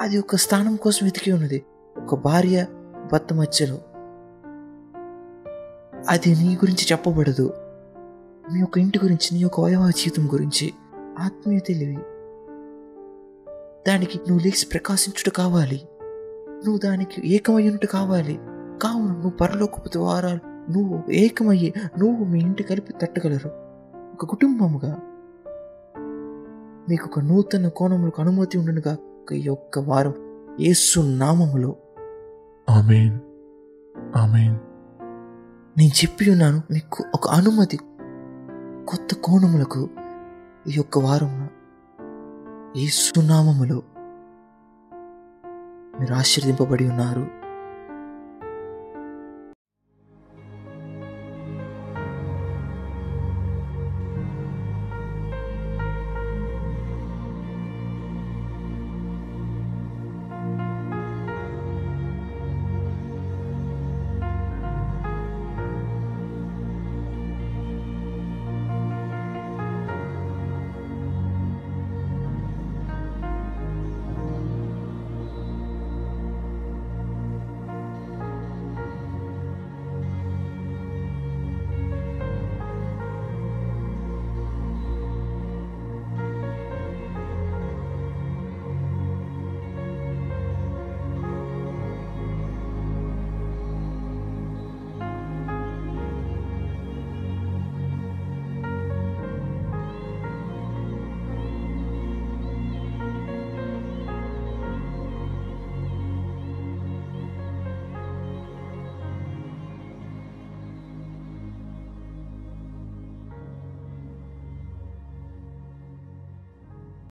అది ఒక స్థానం కోసం వెతికి ఉన్నది. ఒక భార్య భర్త మధ్యలో. అది నీ గురించి చెప్పబడదు. నీ యొక్క ఇంటి గురించి నీ యొక్క వైవాహ జీవితం గురించి ఆత్మీయ తెలివి. దానికి నువ్వు లేచి ప్రకాశించుట కావాలి. నువ్వు దానికి ఏకమయ్యుంటు కావాలి. కావున నువ్వు పరలోకపు ద్వారాలు నువ్వు ఏకమయ్యి నువ్వు మీ ఇంటి కలిపి తట్టగలరు. ఒక కుటుంబముగా. మీకు ఒక నూతన కోణములకు అనుమతి ఉండనుగా ఈ యొక్క వారం యేసు నామములో. ఆమెన్. ఆమెన్. నేను చెప్పి ఉన్నాను మీకు ఒక అనుమతి. కొత్త కోణములకు ఈ యొక్క వారం ఈ సునామములో మీరు ఆశీర్దింపబడి ఉన్నారు.